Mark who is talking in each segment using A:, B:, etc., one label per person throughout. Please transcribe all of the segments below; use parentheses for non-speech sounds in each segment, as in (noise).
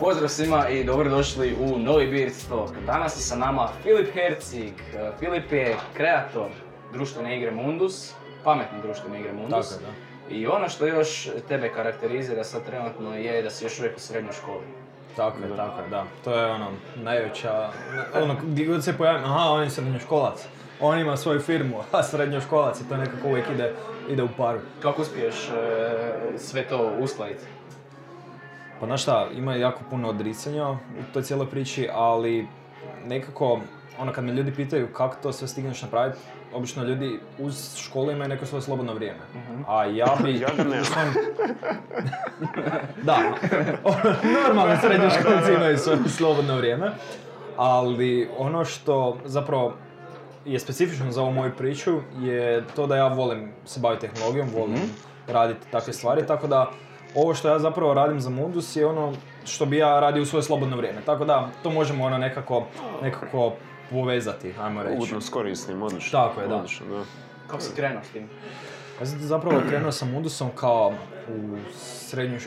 A: Pozdrav svima i dobrodošli u novi Beard Talk. Danas je sa nama Filip Hercig. E, Filip je kreator društvene igre Mundus, pametne društvene igre Mundus.
B: Tako da.
A: I ono što još tebe karakterizira sad trenutno je da si još uvijek u srednjoj školi.
B: Tako je, tako je, da. To je ono, najveća, ono, gdje god se pojavim, aha, on je srednjoškolac. On ima svoju firmu, a srednjoškolac i to nekako uvijek ide, ide u paru.
A: Kako uspiješ e, sve to uskladiti?
B: Pa znaš šta, ima jako puno odricanja u toj cijeloj priči, ali nekako, ono kad me ljudi pitaju kako to sve stigneš napraviti, obično ljudi uz školu imaju neko svoje slobodno vrijeme. A ja bi...
C: Ja ga nemam.
B: da, normalni srednjoškolci imaju svoje slobodno vrijeme, ali ono što zapravo je specifično za ovu moju priču je to da ja volim se baviti tehnologijom, volim raditi takve stvari, tako da ovo što ja zapravo radim za Mundus je ono što bi ja radio u svoje slobodno vrijeme. Tako da to možemo ono nekako, nekako povezati, ajmo reći.
C: Ugodno s korisnim, odlično.
B: Tako je, da.
C: Odlično, da.
A: Kako si krenuo s tim?
B: Ja sam zapravo krenuo sa Mundusom kao u, srednjoj,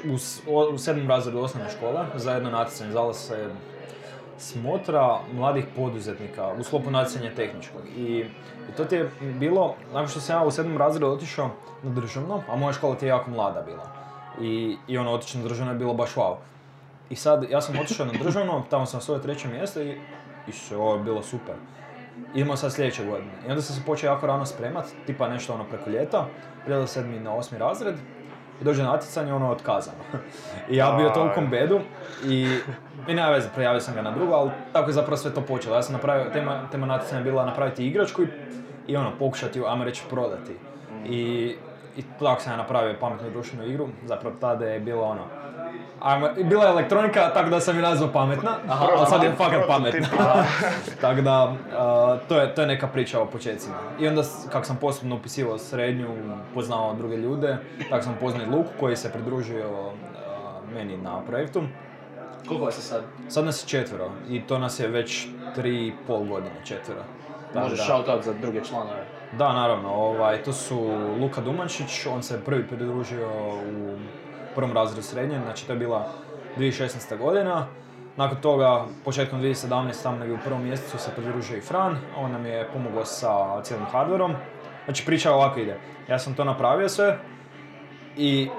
B: u, u sedmom razredu osnovne škole za jedno natjecanje. Zvala se smotra mladih poduzetnika u sklopu natjecanja tehničkog. I, I to ti je bilo, nakon što sam ja u sedmom razredu otišao na državno, a moja škola ti je jako mlada bila. I, i ono otići na državno je bilo baš wow. I sad, ja sam otišao na državno, tamo sam svoje treće mjesto i, i sve, ovo je bilo super. Idemo sad sljedeće godine. I onda sam se počeo jako rano spremat, tipa nešto ono preko ljeta, prijelo sedmi na osmi razred, i dođe natjecanje, ono otkazano. I ja bio tolikom bedu i, i nema veze, prijavio sam ga na drugo, ali tako je zapravo sve to počelo. Ja sam napravio, tema, tema natjecanja je bila napraviti igračku i, i ono, pokušati ju, ajmo reći, prodati. I, i tako sam ja napravio pametnu društvenu igru, zapravo tada je bilo ono, Ajmo, bila je elektronika, tako da sam je nazvao pametna, ali sad je fakat pametna. (laughs) tako da, a, to, je, to je neka priča o početcima. I onda, kako sam postupno upisivao srednju, poznao druge ljude, tako sam upoznao i Luku koji se pridružio a, meni na projektu.
A: Koliko vas je sad?
B: Sad nas je četvero i to nas je već tri i pol godine četvero.
A: Možeš
B: da-
A: shout out za druge članove.
B: da, naravno, ovaj, to su Luka Dumančić, on se prvi pridružio u prvom razredu srednje, znači to je bila 2016. godina. Nakon toga, početkom 2017. tamo negdje u prvom mjesecu se pridružio i Fran, on nam je pomogao sa cijelim hardverom. Znači priča ovako ide, ja sam to napravio sve i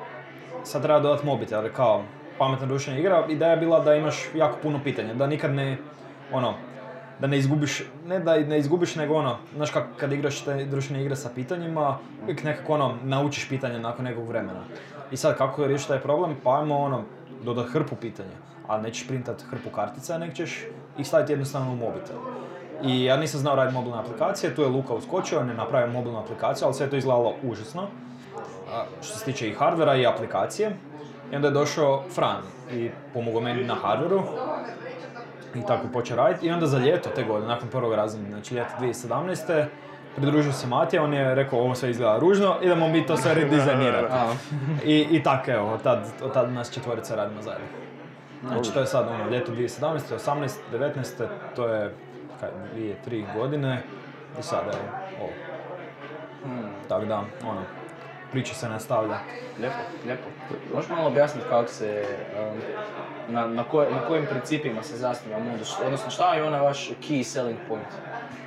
B: sad treba dodati mobitel, jer kao pametna društvena igra, ideja je bila da imaš jako puno pitanja, da nikad ne, ono, da ne izgubiš, ne da ne izgubiš, nego ono, znaš kako kad igraš te društvene igre sa pitanjima, uvijek nekako ono, naučiš pitanje nakon nekog vremena. I sad kako je riješiti taj problem, pa ajmo ono, dodat hrpu pitanja, ali nećeš printat hrpu kartica, nek ćeš ih staviti jednostavno u mobitel. I ja nisam znao raditi mobilne aplikacije, tu je Luka uskočio, on je napravio mobilnu aplikaciju, ali sve je to izgledalo užasno. Što se tiče i hardvera i aplikacije. I onda je došao Fran i pomogao meni na hardveru. I tako počeo raditi. I onda za ljeto te godine, nakon prvog razreda, znači ljeto 2017. Pridružio se Matija, on je rekao ovo sve izgleda ružno, idemo mi to sve redizajnirati. (laughs) I, I tako evo, od tad, od tad nas četvorica radimo zajedno. Znači to je sad ono, ljeto 2017, 18, 19, to je kaj, dvije, tri godine i sad evo, ovo.
A: hmm,
B: Tako da, ono, priča se nastavlja.
A: lijepo, lijepo. Možeš malo objasniti kako se, um, na, na, koje- na kojim principima se zasniva Mundus, odnosno šta je onaj vaš key selling point?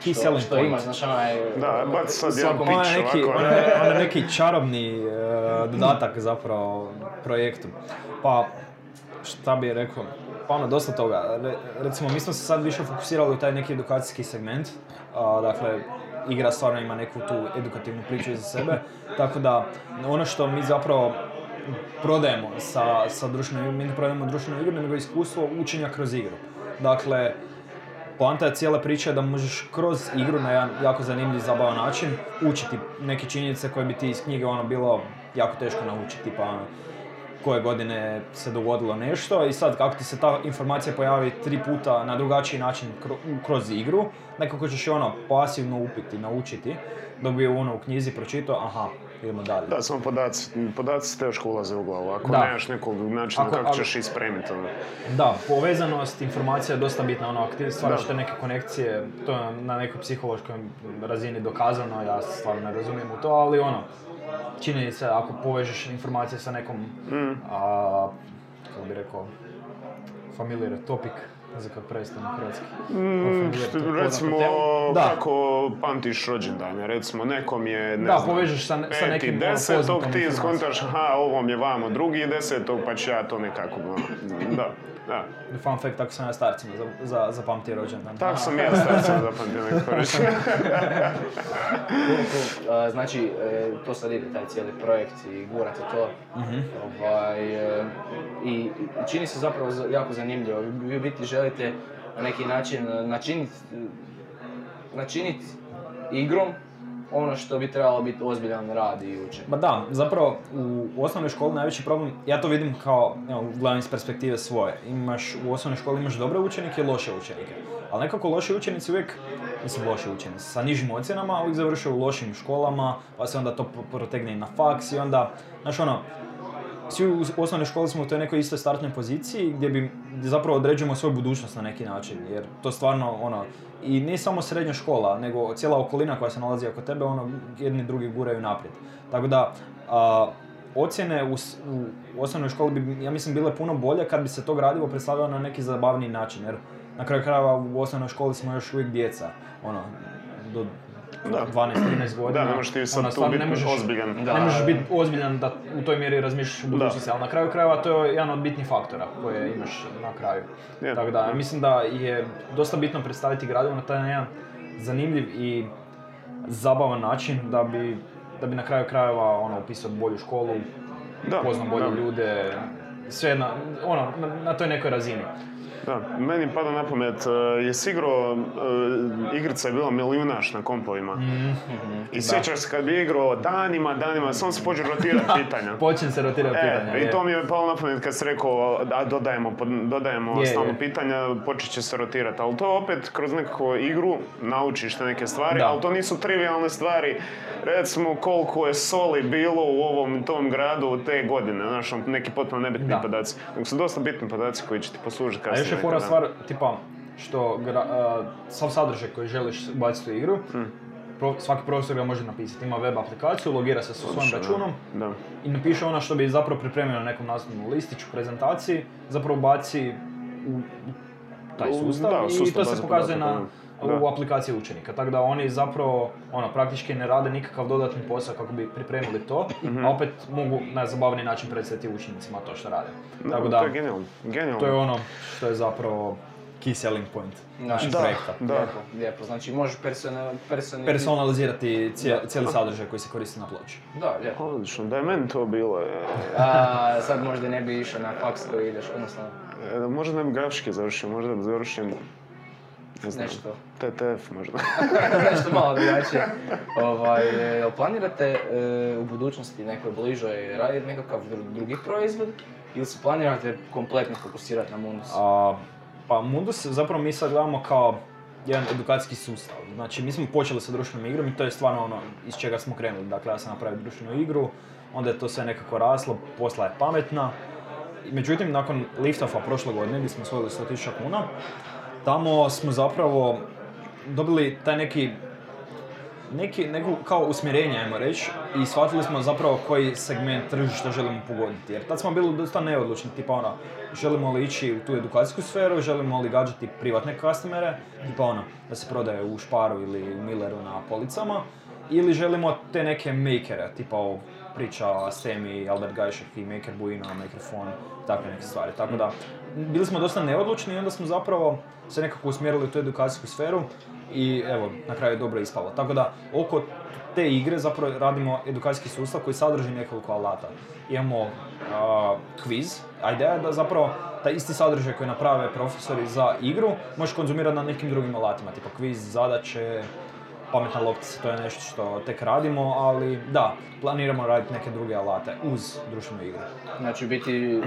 B: Key
A: što,
B: selling
A: što
B: point.
A: imaš, znaš onaj...
C: Da, baci sad jedan pitch.
B: Je neki,
C: ovako,
B: je, ono je neki čarobni e, dodatak zapravo projektu. Pa, šta bi rekao, pa ono, dosta toga. Re- recimo, mi smo se sad više fokusirali u taj neki edukacijski segment. A, dakle, igra stvarno ima neku tu edukativnu priču iza sebe. Tako da, ono što mi zapravo prodajemo sa, sa društvenom mi ne prodajemo društvenu igru, nego iskustvo učenja kroz igru. Dakle, Poanta je cijela priča da možeš kroz igru na jedan jako zanimljiv, zabavan način učiti neke činjenice koje bi ti iz knjige ono bilo jako teško naučiti, ono, koje godine se dogodilo nešto. I sad kako ti se ta informacija pojavi tri puta na drugačiji način kro- kroz igru, nekako ćeš ono pasivno upiti, naučiti, dok bi ono u knjizi pročitao, aha, idemo dalje.
C: Da, samo podaci, podaci teško ulaze u glavu. Ako
B: Da.
C: nemaš nekog načina
B: Ako-
C: kako
B: ako-
C: ćeš ispremiti. ono.
B: Da, povezanost informacija je dosta bitna, ono, ako ti stvaraš te neke konekcije, to je na nekoj psihološkoj razini dokazano, ja stvarno ne razumijem u to, ali ono, činjenica ako povežeš informacije sa nekom,
C: Mm.
B: a, kako bi rekao, familiar topic, ne znam kako prevesti na hrvatski.
C: Mm, što- recimo,
B: Da.
C: kako pamtiš rođendane, recimo nekom je, ne
B: Da,
C: znam,
B: povežeš sa, sa
C: peti
B: nekim ono,
C: desetog, ti skontaš, aha, ovom je vamo drugi desetog, pa ću ja to nekako, ono, da, da.
B: Fun fact, tako sam ja starcima za, za, zapamtio rođendan.
C: Tak sam ja starcem (laughs) zapamtio
A: cool. A, Znači, e, to sad ide taj cijeli projekt i gurate to. Ovaj, e, I čini se zapravo za- jako zanimljivo. Vi, vi u biti želite na neki način načiniti načinit igrom ono što bi trebalo biti ozbiljan rad i učenje.
B: Ma da, zapravo u, osnovnoj školi najveći problem, ja to vidim kao, evo, gledam iz perspektive svoje. Imaš, u osnovnoj školi imaš dobre učenike i loše učenike. Ali nekako loši učenici uvijek, mislim loši učenici, sa nižim ocjenama uvijek završe u lošim školama, pa se onda to protegne i na faks i onda, znaš ono, svi u osnovnoj školi smo u toj nekoj istoj startnoj poziciji gdje bi zapravo određujemo svoju budućnost na neki način, jer to stvarno ono, i ne samo srednja škola, nego cijela okolina koja se nalazi oko tebe, ono, jedni drugi guraju naprijed. Tako da, a, ocjene u, u osnovnoj školi bi, ja mislim, bile puno bolje kad bi se to gradivo predstavljalo na neki zabavniji način, jer na kraju krajeva u osnovnoj školi smo još uvijek djeca, ono, do
C: Da.
B: 12-13 godina.
C: Da, ne možeš ti sad tu
B: stvarno
C: biti
B: ne možeš-
C: ozbiljan.
A: Da.
B: ne možeš biti ozbiljan da u toj mjeri razmišljaš o budućnosti, ali na kraju krajeva to je jedan od bitnih faktora koje imaš na kraju.
C: Je.
B: Tako da, mislim da je dosta bitno predstaviti gradivo na taj jedan zanimljiv i zabavan način da bi, da bi na kraju krajeva ono, upisao bolju školu,
C: Da,
B: poznao bolje
C: da.
B: ljude, sve na, ono, na, na toj nekoj razini.
C: Da, meni pada na pamet, uh, je igrao, uh, igrica je bila milijunaš na kompovima.
B: Mhm.
C: I sjećaš se kad bi igrao danima, danima, samo se pođe rotirati (laughs) pitanja.
B: Počne se rotirati pitanja.
C: E, i
B: je.
C: to mi je palo na pamet kad si rekao, a dodajemo, dodajemo
B: Je,
C: stalno
B: je.
C: pitanja, počet će se rotirati. Ali to opet kroz nekakvu igru naučiš te neke stvari,
B: Da.
C: ali to nisu trivialne stvari. Recimo koliko je soli bilo u ovom tom gradu te godine, znaš, neki potpuno nebitni
B: Da.
C: podaci. Nego su dosta bitni podaci koji će ti poslužiti
B: A
C: kasnije.
B: Još je fora stvar, tipa, što gra, a, sav sadržaj koji želiš ubaciti u igru, pro- svaki profesor ga može napisati. Ima web aplikaciju, logira se sa svojim
C: da.
B: računom
C: Da.
B: i napiše ono što bi zapravo pripremio na nekom nastavnom listiću, prezentaciji, zapravo baci u taj sustav
C: da, u
B: i
C: sustav
B: to se pokazuje na,
C: da.
B: u aplikaciji učenika. Tako da oni zapravo ono, praktički ne rade nikakav dodatni posao kako bi pripremili to,
C: Mhm.
B: a opet mogu na zabavni način predstaviti učenicima to što rade. Tako
C: Da, to je genijalno. Genijalno.
B: to je ono što je zapravo key selling point našeg
A: Da.
B: projekta.
C: Da.
A: Lijepo, lijepo. Znači možeš persona, personi...
B: Personalizirati cije- cijeli sadržaj koji se koristi na ploči.
A: Da, lijepo.
C: Odlično, da je meni to bilo. je-
A: A, sad možda ne bi išao na faks koji ideš, odnosno
C: e, možda ne bi grafički završio, možda bi završio ne znam,
A: nešto.
C: TTF možda. (laughs)
A: nešto malo (laughs) drugačije. Ovaj, e, jel planirate e, u budućnosti nekoj bližoj raditi nekakav dru- drugi proizvod ili se planirate kompletno fokusirati na Mundus?
B: A, pa Mundus zapravo mi sad gledamo kao jedan edukacijski sustav. Znači mi smo počeli sa društvenom igrom i to je stvarno ono iz čega smo krenuli. Dakle ja sam napravio društvenu igru, onda je to sve nekako raslo, posla je pametna. Međutim, nakon liftofa prošle godine gdje smo osvojili 100.000 kuna, tamo smo zapravo dobili taj neki neki, neko kao usmjerenje, ajmo reći, i shvatili smo zapravo koji segment tržišta želimo pogoditi. Jer tad smo bili dosta neodlučni, tipa ono, želimo li ići u tu edukacijsku sferu, želimo li gađati privatne customere, tipa ono, da se prodaje u Šparu ili u Milleru na policama, ili želimo te neke makere, tipa ovo priča Stemi, Albert Gajšek i Maker Buino, Maker Phone, takve neke stvari. Tako da, bili smo dosta neodlučni i onda smo zapravo se nekako usmjerili u tu edukacijsku sferu i evo, na kraju je dobro ispalo. Tako da, oko te igre zapravo radimo edukacijski sustav koji sadrži nekoliko alata. Imamo kviz, a ideja je da zapravo taj isti sadržaj koji naprave profesori za igru možeš konzumirati na nekim drugim alatima, tipa kviz, zadaće, pametna loptica, to je nešto što tek radimo, ali da, planiramo raditi neke druge alate uz društvenu igru.
A: Znači u biti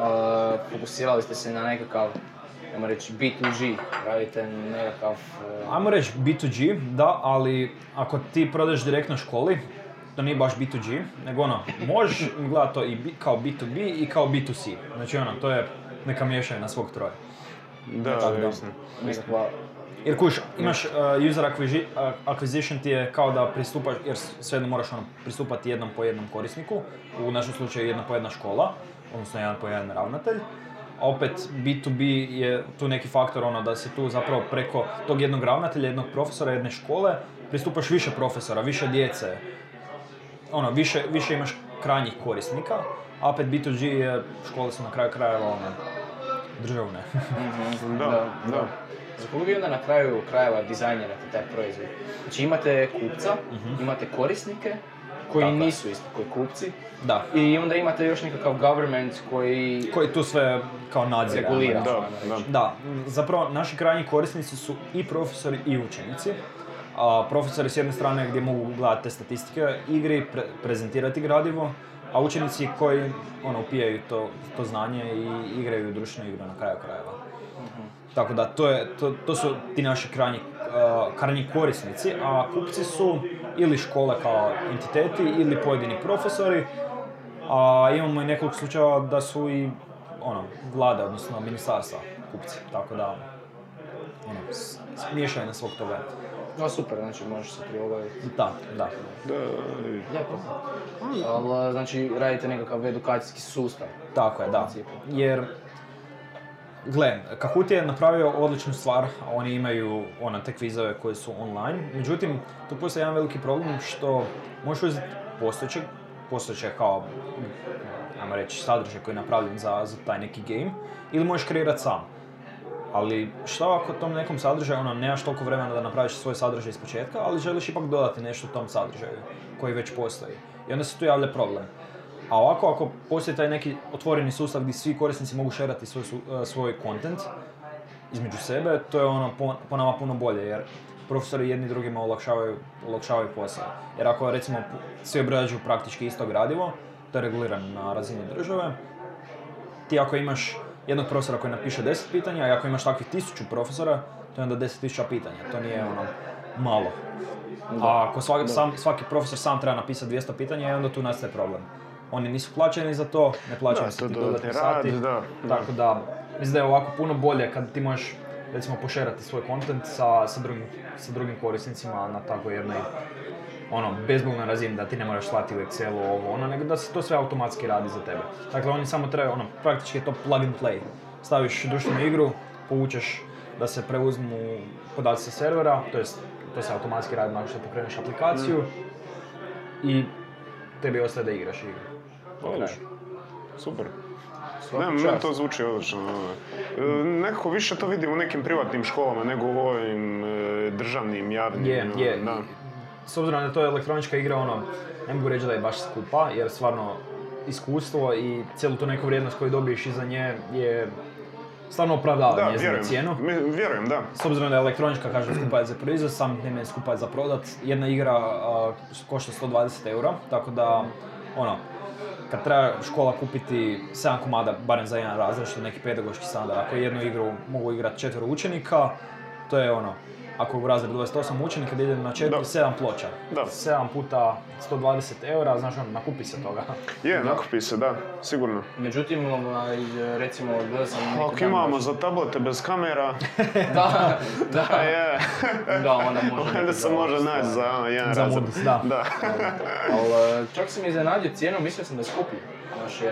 A: a, (clears throat) fokusirali ste se na nekakav, ajmo reći, B2G, radite nekakav... e,
B: Ajmo reći B2G, da, ali ako ti prodaš direktno školi, to nije baš B2G, nego ono, možeš gledati to i bi- kao B2B i kao B2C. Znači ono, to je neka miješanja na svog troje.
C: Da,
B: tako da.
C: jasno.
A: nekakva...
B: Jer kuš, imaš uh, user acquisi- uh, acquisition ti je kao da pristupaš, jer svejedno moraš ono, pristupati jednom po jednom korisniku, u našem slučaju jedna po jedna škola, odnosno jedan po jedan ravnatelj. A opet B2B je tu neki faktor ono da se tu zapravo preko tog jednog ravnatelja, jednog profesora, jedne škole pristupaš više profesora, više djece, ono, više, više imaš krajnjih korisnika, a opet B2G je, škole su na kraju krajeva ono, državne.
A: Mhm, (laughs)
C: Da, da.
A: Za koga vi onda na kraju krajeva dizajnirate taj proizvod? Znači imate kupca, imate korisnike, koji
B: Tako
A: nisu isti koji kupci,
B: da.
A: i onda imate još nekakav government koji
B: Koji tu sve kao nadzire. ajmo
A: regulira.
C: Da, da.
B: Da, zapravo naši krajnji korisnici su i profesori i učenici. A, profesori s jedne strane gdje mogu gledati te statistike igri, pre- prezentirati gradivo, a učenici koji ono, upijaju to, to znanje i igraju društvenu igru na kraju krajeva. Tako da, to, je, to, to su ti naši krajnji, a, krajnji korisnici, a kupci su ili škole kao entiteti ili pojedini profesori, a imamo i nekoliko slučajeva da su i ono, vlade, odnosno ministarstva kupci, tako da ono, na svog toga.
A: No super, znači možeš se priobaviti.
B: Da, da.
C: Da,
A: Lijepo. Ali, znači, radite nekakav edukacijski sustav.
B: Tako je, da. Jer, gle, Kahoot je napravio odličnu stvar, oni imaju ona, te kvizove koje su online. Međutim, tu postoji jedan veliki problem što možeš uzeti postojeće, postojeće kao, ajmo reći, sadržaj koji je napravljen za, za taj neki game, ili možeš kreirati sam. Ali šta ako tom nekom sadržaju, ono, nemaš toliko vremena da napraviš svoj sadržaj iz početka, ali želiš ipak dodati nešto tom sadržaju koji već postoji. I onda se tu javlja problem. A ovako, ako postoji taj neki otvoreni sustav gdje svi korisnici mogu šerati svoj, e, svoj content između sebe, to je ono po, po nama puno bolje, jer profesori jedni drugima olakšavaju, olakšavaju posao. Jer ako recimo svi obrađuju praktički isto gradivo, to je regulirano na razini države, ti ako imaš jednog profesora koji napiše 10 pitanja i ako imaš takvih tisuću profesora, to je onda 10.000 pitanja, to nije ono malo. A ako svaki, sam, svaki profesor sam treba napisati 200 pitanja, i onda tu nastaje problem. Oni nisu plaćeni za to, ne plaćaju se ti
C: dodatni
B: sati.
C: da.
B: Tako da, mislim da je ovako puno bolje kad ti možeš recimo pošerati svoj content sa, sa, drugim, sa drugim korisnicima na tako jednoj ono, bezbolnoj razini da ti ne moraš slati u Excelu ovo ono, nego da se to sve automatski radi za tebe. Dakle, oni samo trebaju, ono, praktički je to plug and play. Staviš društvenu igru, povučeš da se preuzmu podaci sa servera, to jest to se automatski radi nakon što pokreneš aplikaciju i tebi ostaje da igraš igru.
C: Odlično. Super. Ne, meni
A: čast.
C: to zvuči odlično. E, Nekako više to vidim u nekim privatnim školama nego u ovim e, državnim, javnim.
B: Je,
C: ono,
B: je.
C: Da.
B: S obzirom da je to elektronička igra, ono, ne mogu reći da je baš skupa, jer stvarno iskustvo i cijelu tu neku vrijednost koju dobiješ iza nje je stvarno opravdava
C: Da,
B: njezinu cijenu.
C: Vjerujem, da.
B: S obzirom da je elektronička, kažem, skupa je za proizvod, sam je skupa je za prodat. Jedna igra a, košta 120 eura, tako da, ono, kad treba škola kupiti 7 komada, barem za jedan razred, što neki pedagoški standard, ako jednu igru mogu igrati četvero učenika, to je ono, ako u razredu 28 učenika da ide na 4,
C: Da.
B: 7 ploča.
C: Da.
B: 7 puta 120 eura, znaš ono, nakupi se toga.
C: Je, nakupi se, da, sigurno.
A: Međutim, ovaj, recimo, gledao sam
C: Ako imamo
A: baš-
C: za tablete bez kamera, (laughs)
A: Da, da,
C: a (laughs) je, (laughs)
A: da, onda može.
C: onda se može naći za jedan
B: Za
C: razred.
B: modus, da.
C: Da.
A: Ali čak sam iznenadio cijenom, mislio sam da je skuplji.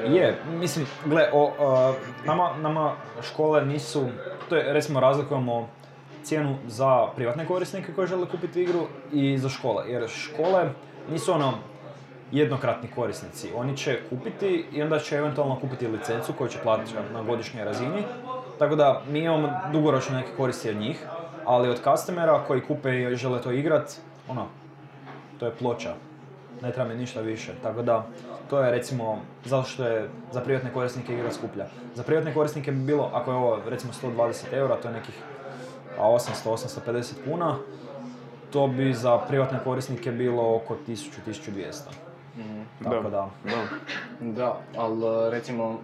B: Je, mislim, gle, o, a, nama, nama škole nisu, to je, recimo, razlikujemo cijenu za privatne korisnike koji žele kupiti igru i za škole, jer škole nisu ono jednokratni korisnici, oni će kupiti i onda će eventualno kupiti licencu koju će platiti na godišnjoj razini, tako da mi imamo dugoročno neke koristi od njih, ali od customera koji kupe i žele to igrat, ono, to je ploča. Ne treba mi ništa više. Tako da, to je recimo, zato što je za privatne korisnike igra skuplja. Za privatne korisnike bi bilo, ako je ovo recimo 120 eura, to je nekih a 800-850 kuna, to bi za privatne korisnike bilo oko 1000-1200. Tako da,
C: da.
A: Da, ali recimo,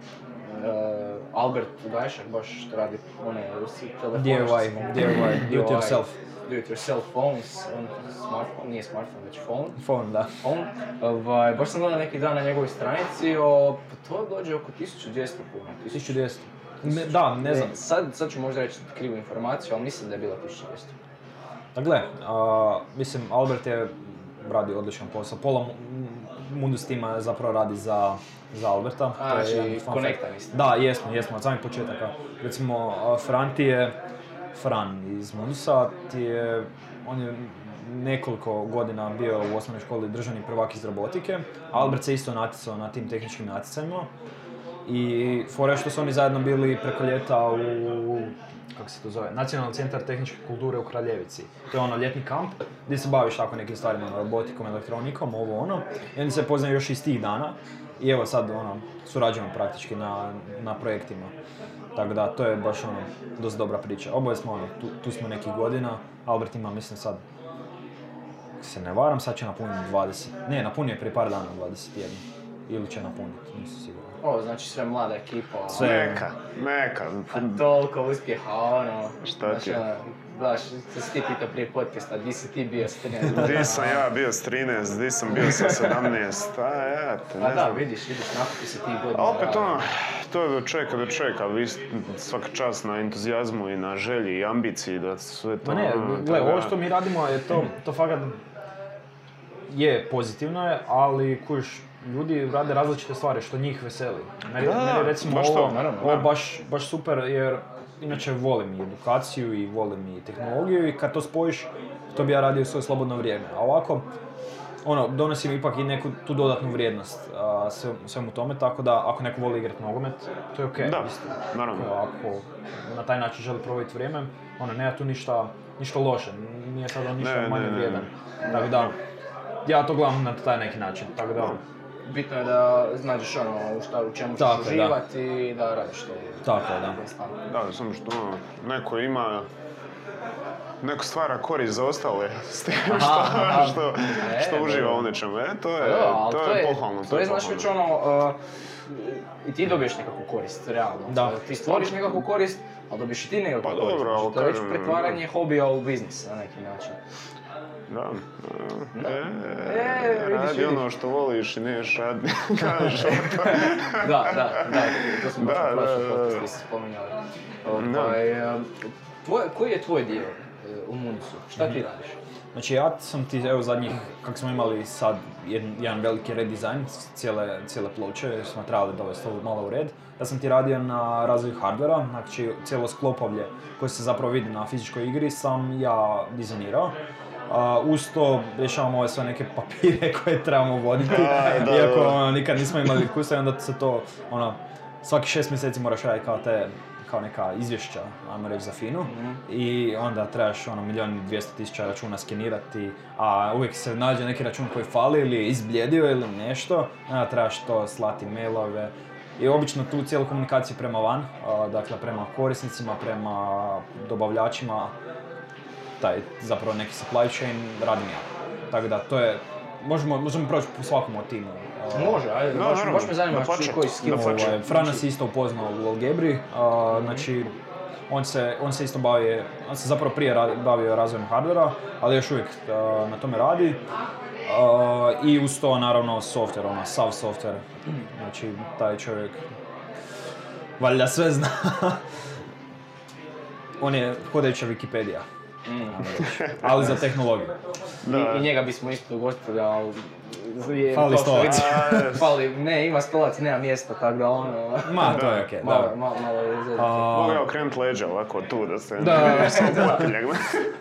A: e, Albert Gajšak baš radi one Rusi telefone.
B: DIY, DIY, do it yourself.
A: Do it yourself phones, on smartphone, nije smartphone, već phone.
B: phone, da.
A: Phone. Ovaj, baš sam gledao neki dan na njegovoj stranici, o, pa to dođe oko 1200 kuna.
B: 1200. Ne- da, ne znam.
A: Sad, sad ću možda reći krivu informaciju, ali mislim da je bila 1200.
B: Da gle, a, mislim, Albert je radi odličan posao. Pola Mu- Mundus tima zapravo radi za, za Alberta.
A: A,
B: To je
A: znači, mislim.
B: Da, jesmo, jesmo, od samih početaka. Recimo, Fran ti je, Fran iz Mundusa ti je, on je nekoliko godina bio u osnovnoj školi državni prvak iz robotike. Albert se isto natjecao na tim tehničkim natjecanjima. I fora što su oni zajedno bili preko ljeta u, kako se to zove, Nacionalni centar tehničke kulture u Kraljevici. To je ono ljetni kamp gdje se baviš tako nekim stvarima, robotikom, elektronikom, ovo ono. I oni se poznaju još iz tih dana. I evo sad ono, surađujemo praktički na, na projektima. Tako da, to je baš ono, dosta dobra priča. Oboje smo ono, tu, tu smo nekih godina. Albert ima, mislim sad, se ne varam, sad će napuniti 20. Ne, napunio je prije par dana 21. Ili će napuniti, nisam siguran.
A: O, znači sve mlada ekipa.
B: Sve.
C: Neka, neka.
A: A toliko uspjeha, ono...
C: Šta
A: znaš,
C: ti je?
A: ono, Baš, što si ti pitao prije podcasta, di si ti bio s 13 godina? (laughs)
C: Di sam ja bio s 13, di sam bio sa 17, a ja te ne
A: da,
C: znam.
A: vidiš, vidiš, nakupi se ti godina.
C: A opet ono, to je do čeka, do čeka, vi svaka čast na entuzijazmu i na želji i ambiciji da sve to...
B: Ma ne,
C: ono,
B: gle, ovo
C: da-
B: što mi radimo je to, to fakat je pozitivno je, ali kužiš, ljudi rade različite stvari što njih veseli. Meni,
C: Da,
B: meni recimo
C: baš to,
B: ovo,
A: naravno,
B: ovo baš, baš super jer inače volim i edukaciju i volim i tehnologiju i kad to spojiš, to bi ja radio svoje slobodno vrijeme. A ovako, ono, donosim ipak i neku tu dodatnu vrijednost a, sve- svemu tome, tako da ako neko voli igrati nogomet, to je okej.
C: Da,
B: isto.
C: naravno.
B: Ako na taj način želi provesti vrijeme, ono, nema tu ništa, ništa loše, nije sad on ništa
C: Ne,
B: manje
C: ne,
B: vrijedan.
C: ne.
B: Tako da, ja to gledam na taj neki način, tako da,
A: Bitno je da znaš ono u, šta, u čemu ćeš
B: Tako je, da.
A: uživati i da radiš to.
B: Tako je, da.
C: Da, samo što ono, neko ima neko stvara korist za ostale s tim što,
A: aha.
C: što,
A: E,
C: što uživa u nečemu. E, to
A: Pa
C: je,
A: da, ali
C: to je pohvalno.
A: To je, znaš, već ono, uh, i ti dobiješ nekakvu korist, realno.
B: Da.
A: Ti stvoriš nekakvu korist, ali dobiješ i ti nekakvu
C: Pa
A: korist.
C: dobro,
A: Znači, to je već pretvaranje hobija u biznis na neki način.
C: Da.
A: Da.
C: E,
A: E, vidiš,
C: radi
A: vidiš.
C: ono što voliš i neš radi. Kažeš ono.
A: da, da, da, to smo baš
C: Da,
A: u prošlom
C: da, da.
A: podcastu isto spominjali. Ovaj, um, tvoj, koji je tvoj dio e, u Mundusu? Šta ti radiš?
B: Znači ja sam ti, evo zadnjih, kako smo imali sad jedan, jedan veliki redizajn cijele, cijele ploče, jer smo trebali dovesti ovo malo u red. Ja sam ti radio na razvoju hardvera, znači cijelo sklopovlje koje se zapravo vidi na fizičkoj igri sam ja dizajnirao. A, uz to rješavamo ove sve neke (laughs) papire koje trebamo voditi, (laughs)
C: Da, da,
B: iako
C: da.
B: ono, nikad nismo imali iskustva i onda se to, ono, svaki šest mjeseci moraš raditi kao te kao neka izvješća, ajmo reći za FINU, i onda trebaš ono milijon i dvjesto tisuća računa skenirati, a uvijek se nađe neki račun koji fali ili je izbljedio ili nešto, onda trebaš to slati mailove, i obično tu cijelu komunikaciju prema van, a, dakle prema korisnicima, prema dobavljačima, taj zapravo neki supply chain radim ja. Tako da to je, možemo, možemo proći po svakom od timu.
A: Može, ajde,
C: Da,
A: baš,
C: naravno,
A: baš me zanima čuj koji skill.
B: Ovaj, Fran nas je isto upoznao u Algebri, a, znači on se, on se isto bavi, on se zapravo prije ra- bavio razvojem hardvera, ali još uvijek a, na tome radi. A, I uz to naravno software, ono, sav software, znači taj čovjek valjda sve zna. (laughs) on je hodajuća reći. Ali za tehnologiju.
C: Da.
A: I, I njega bismo isto ugostili, ali... je
B: Fali stolac. (laughs)
A: Fali, ne, ima stolac, nema mjesta, tako da ono...
B: Ma, to je okej,
A: malo,
B: dobro.
A: malo, malo je.
B: A,
C: Mogu ja okrenut leđa ovako tu da se...
A: Da, da. (laughs)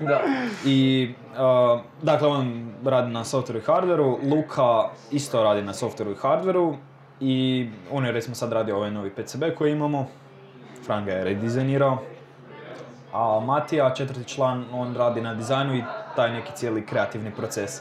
A: Da.
B: I, uh, dakle, on radi na softveru i hardveru, Luka isto radi na softveru i hardveru i on je recimo sad radio ovaj novi PCB koji imamo, Fran ga je redizajnirao, a Matija, četvrti član, on radi na dizajnu i taj neki cijeli kreativni proces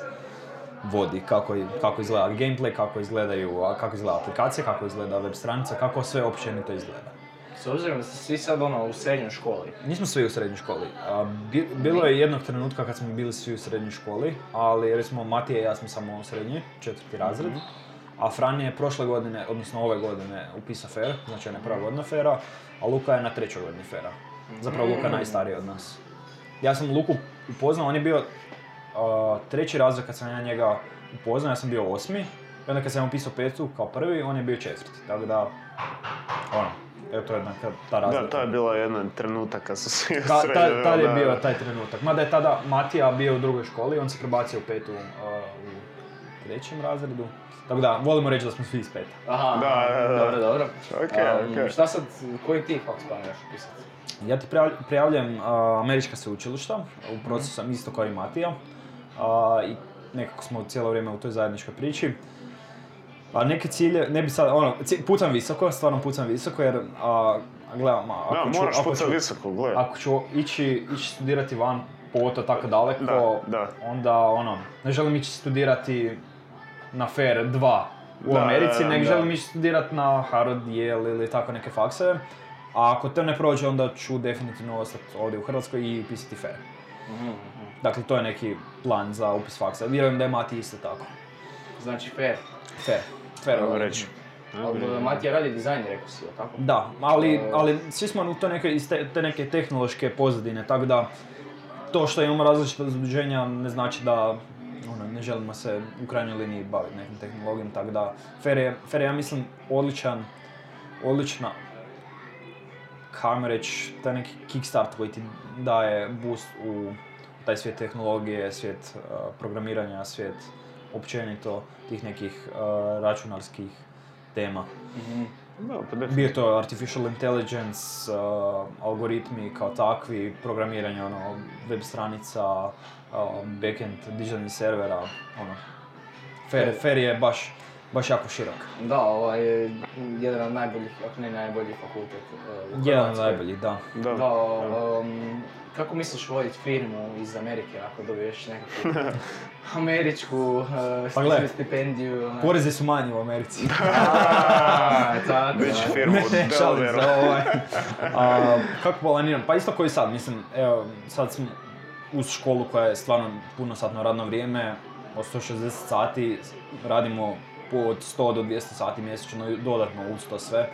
B: vodi, kako, kako izgleda gameplay, kako izgledaju, kako izgleda aplikacija, kako izgleda web stranica, kako sve općenito izgleda.
A: S obzirom da ste svi sad ono u srednjoj školi,
B: Nismo svi u srednjoj školi. A, bi- bilo je jednog trenutka kad smo bili svi u srednjoj školi, ali recimo Matija i ja smo samo u srednji, četvrti razred. A Fran je prošle godine, odnosno ove godine, upisao FER, znači on je prva godina FER-a, a Luka je na trećoj godini FER-a. Zapravo Luka je najstariji od nas. Ja sam Luku upoznao, on je bio a, treći razred kad sam ja njega upoznao, ja sam bio osmi. I onda kad sam upisao petu kao prvi, on je bio četvrti. Tako da, ono, Evo to je jedna ta- razlika.
C: Da, to je bila jedna trenutak kad su svi
B: Ta, ta, tad je
C: da,
B: bio taj trenutak. Mada je tada Matija bio u drugoj školi, on se prebacio u petu uh, u trećem razredu. Tako da, volimo reći da smo svi iz peta.
A: Aha,
C: Da, da, da.
A: dobro, dobro.
C: Ok,
A: Um,
C: ok.
A: Šta sad, koji ti faks planiraš upisati?
B: Ja ti prijavlj- prijavljujem uh, američka sveučilišta, u procesu sam isto kao i Matija. I nekako smo cijelo vrijeme u toj zajedničkoj priči. A neke cilje, ne bi sad, ono, pucam visoko, stvarno pucam visoko jer, a, gledam,
C: Da,
B: ako ću,
C: moraš
B: ako ću-
C: visoko, gledaj.
B: ako ću ići, ići studirati van, pogotovo tako daleko,
C: Da, da.
B: onda ono, ne želim ići studirati na FAIR 2 u
C: Da,
B: Americi,
C: da.
B: želim ići studirati na Harvard, Yale ili tako neke fakseve. A ako to ne prođe, onda ću definitivno ostati ovdje u Hrvatskoj i upisati FAIR.
A: Mhm, mhm.
B: Dakle, to je neki plan za upis faksa. Vjerujem da je Mati isto tako.
A: Znači fair.
B: FAIR. FAIR.
C: Evo reći.
A: Ali Matija radi dizajn, rekao si, tako?
B: Da, ali,
A: E,
B: ali svi smo u to neke, iz te, te neke tehnološke pozadine, tako da to što imamo različita zaduženja ne znači da ono, ne želimo se u krajnjoj liniji baviti nekim tehnologijom, tako da Fer je, Fer je, ja mislim, odličan, odlična, kako reći, taj neki kickstart koji ti daje boost u taj svijet tehnologije, svijet uh, programiranja, svijet općenito tih nekih uh, računarskih tema.
A: Mhm.
C: Da, pa definitivno.
B: Bio to artificial intelligence, uh, algoritmi kao takvi, programiranje ono, web stranica, uh, backend digitalnih servera, ono. Fair, fair je baš, baš jako širok.
A: Da, ovaj je jedan od najboljih, ako ne najbolji fakultet uh, u
B: Jedan od najboljih, da.
C: Da.
A: Da, um, kako misliš voditi firmu iz Amerike ako dobiješ nekakvu (laughs) američku uh,
B: Pa gledaj,
A: stipendiju? onak?
B: Porezi su manji u Americi. (laughs)
A: A, tako,
C: Veći
A: da.
C: firmu
B: ne, ne, šalim se, ovaj. (laughs) A, kako planiram? Pa isto koji sad, mislim, evo, sad sam uz školu koja je stvarno puno satno radno vrijeme, od 160 sati, radimo od 100 do 200 sati mjesečno i dodatno uz to sve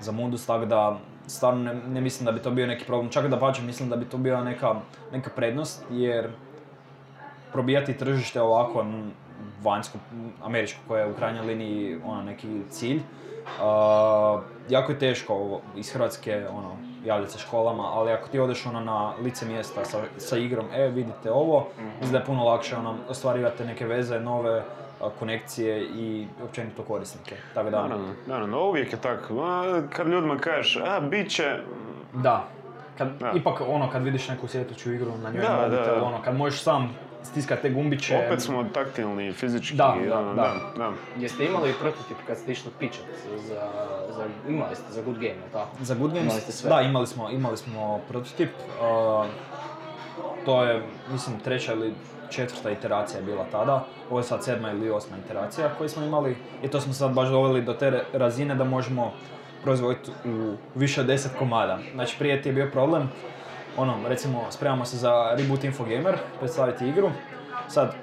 B: za Mundus, tako da stvarno ne, ne mislim da bi to bio neki problem, čak da pače mislim da bi to bila neka, neka prednost, jer probijati tržište ovako vanjsko, američko koje je u krajnjoj liniji ono, neki cilj. Uh, jako je teško ovo, iz Hrvatske ono, javljati se školama, ali ako ti odeš ono, na lice mjesta sa, sa igrom, e vidite ovo, mislim da je puno lakše ono, ostvarivate neke veze, nove konekcije i općenito korisnike. Tako da,
C: Naravno, naravno, uvijek je tako. Kad ljudima kažeš, a, bit će,
B: da. Kad,
C: Da.
B: Ipak ono, kad vidiš neku sjetuću igru na njoj
C: Da, da,
B: mobitel,
C: da.
B: ono, kad možeš sam stiskati te gumbiće.
C: opet smo taktilni, fizički.
B: Da, da,
C: ono,
B: da.
C: da.
A: Jeste imali prototip kad ste išli pitchat za, za, imali ste za Good Game, tako?
B: Za Good
A: Imali ste sve.
B: da, imali smo, imali smo prototip. Uh, to je, mislim, treća ili četvrta iteracija je bila tada. Ovo je sad sedma ili osma iteracija koju smo imali. I to smo sad baš doveli do te razine da možemo proizvoditi u više od 10 komada. Znači prije ti je bio problem, ono, recimo, spremamo se za Reboot Infogamer, predstaviti igru. Sad,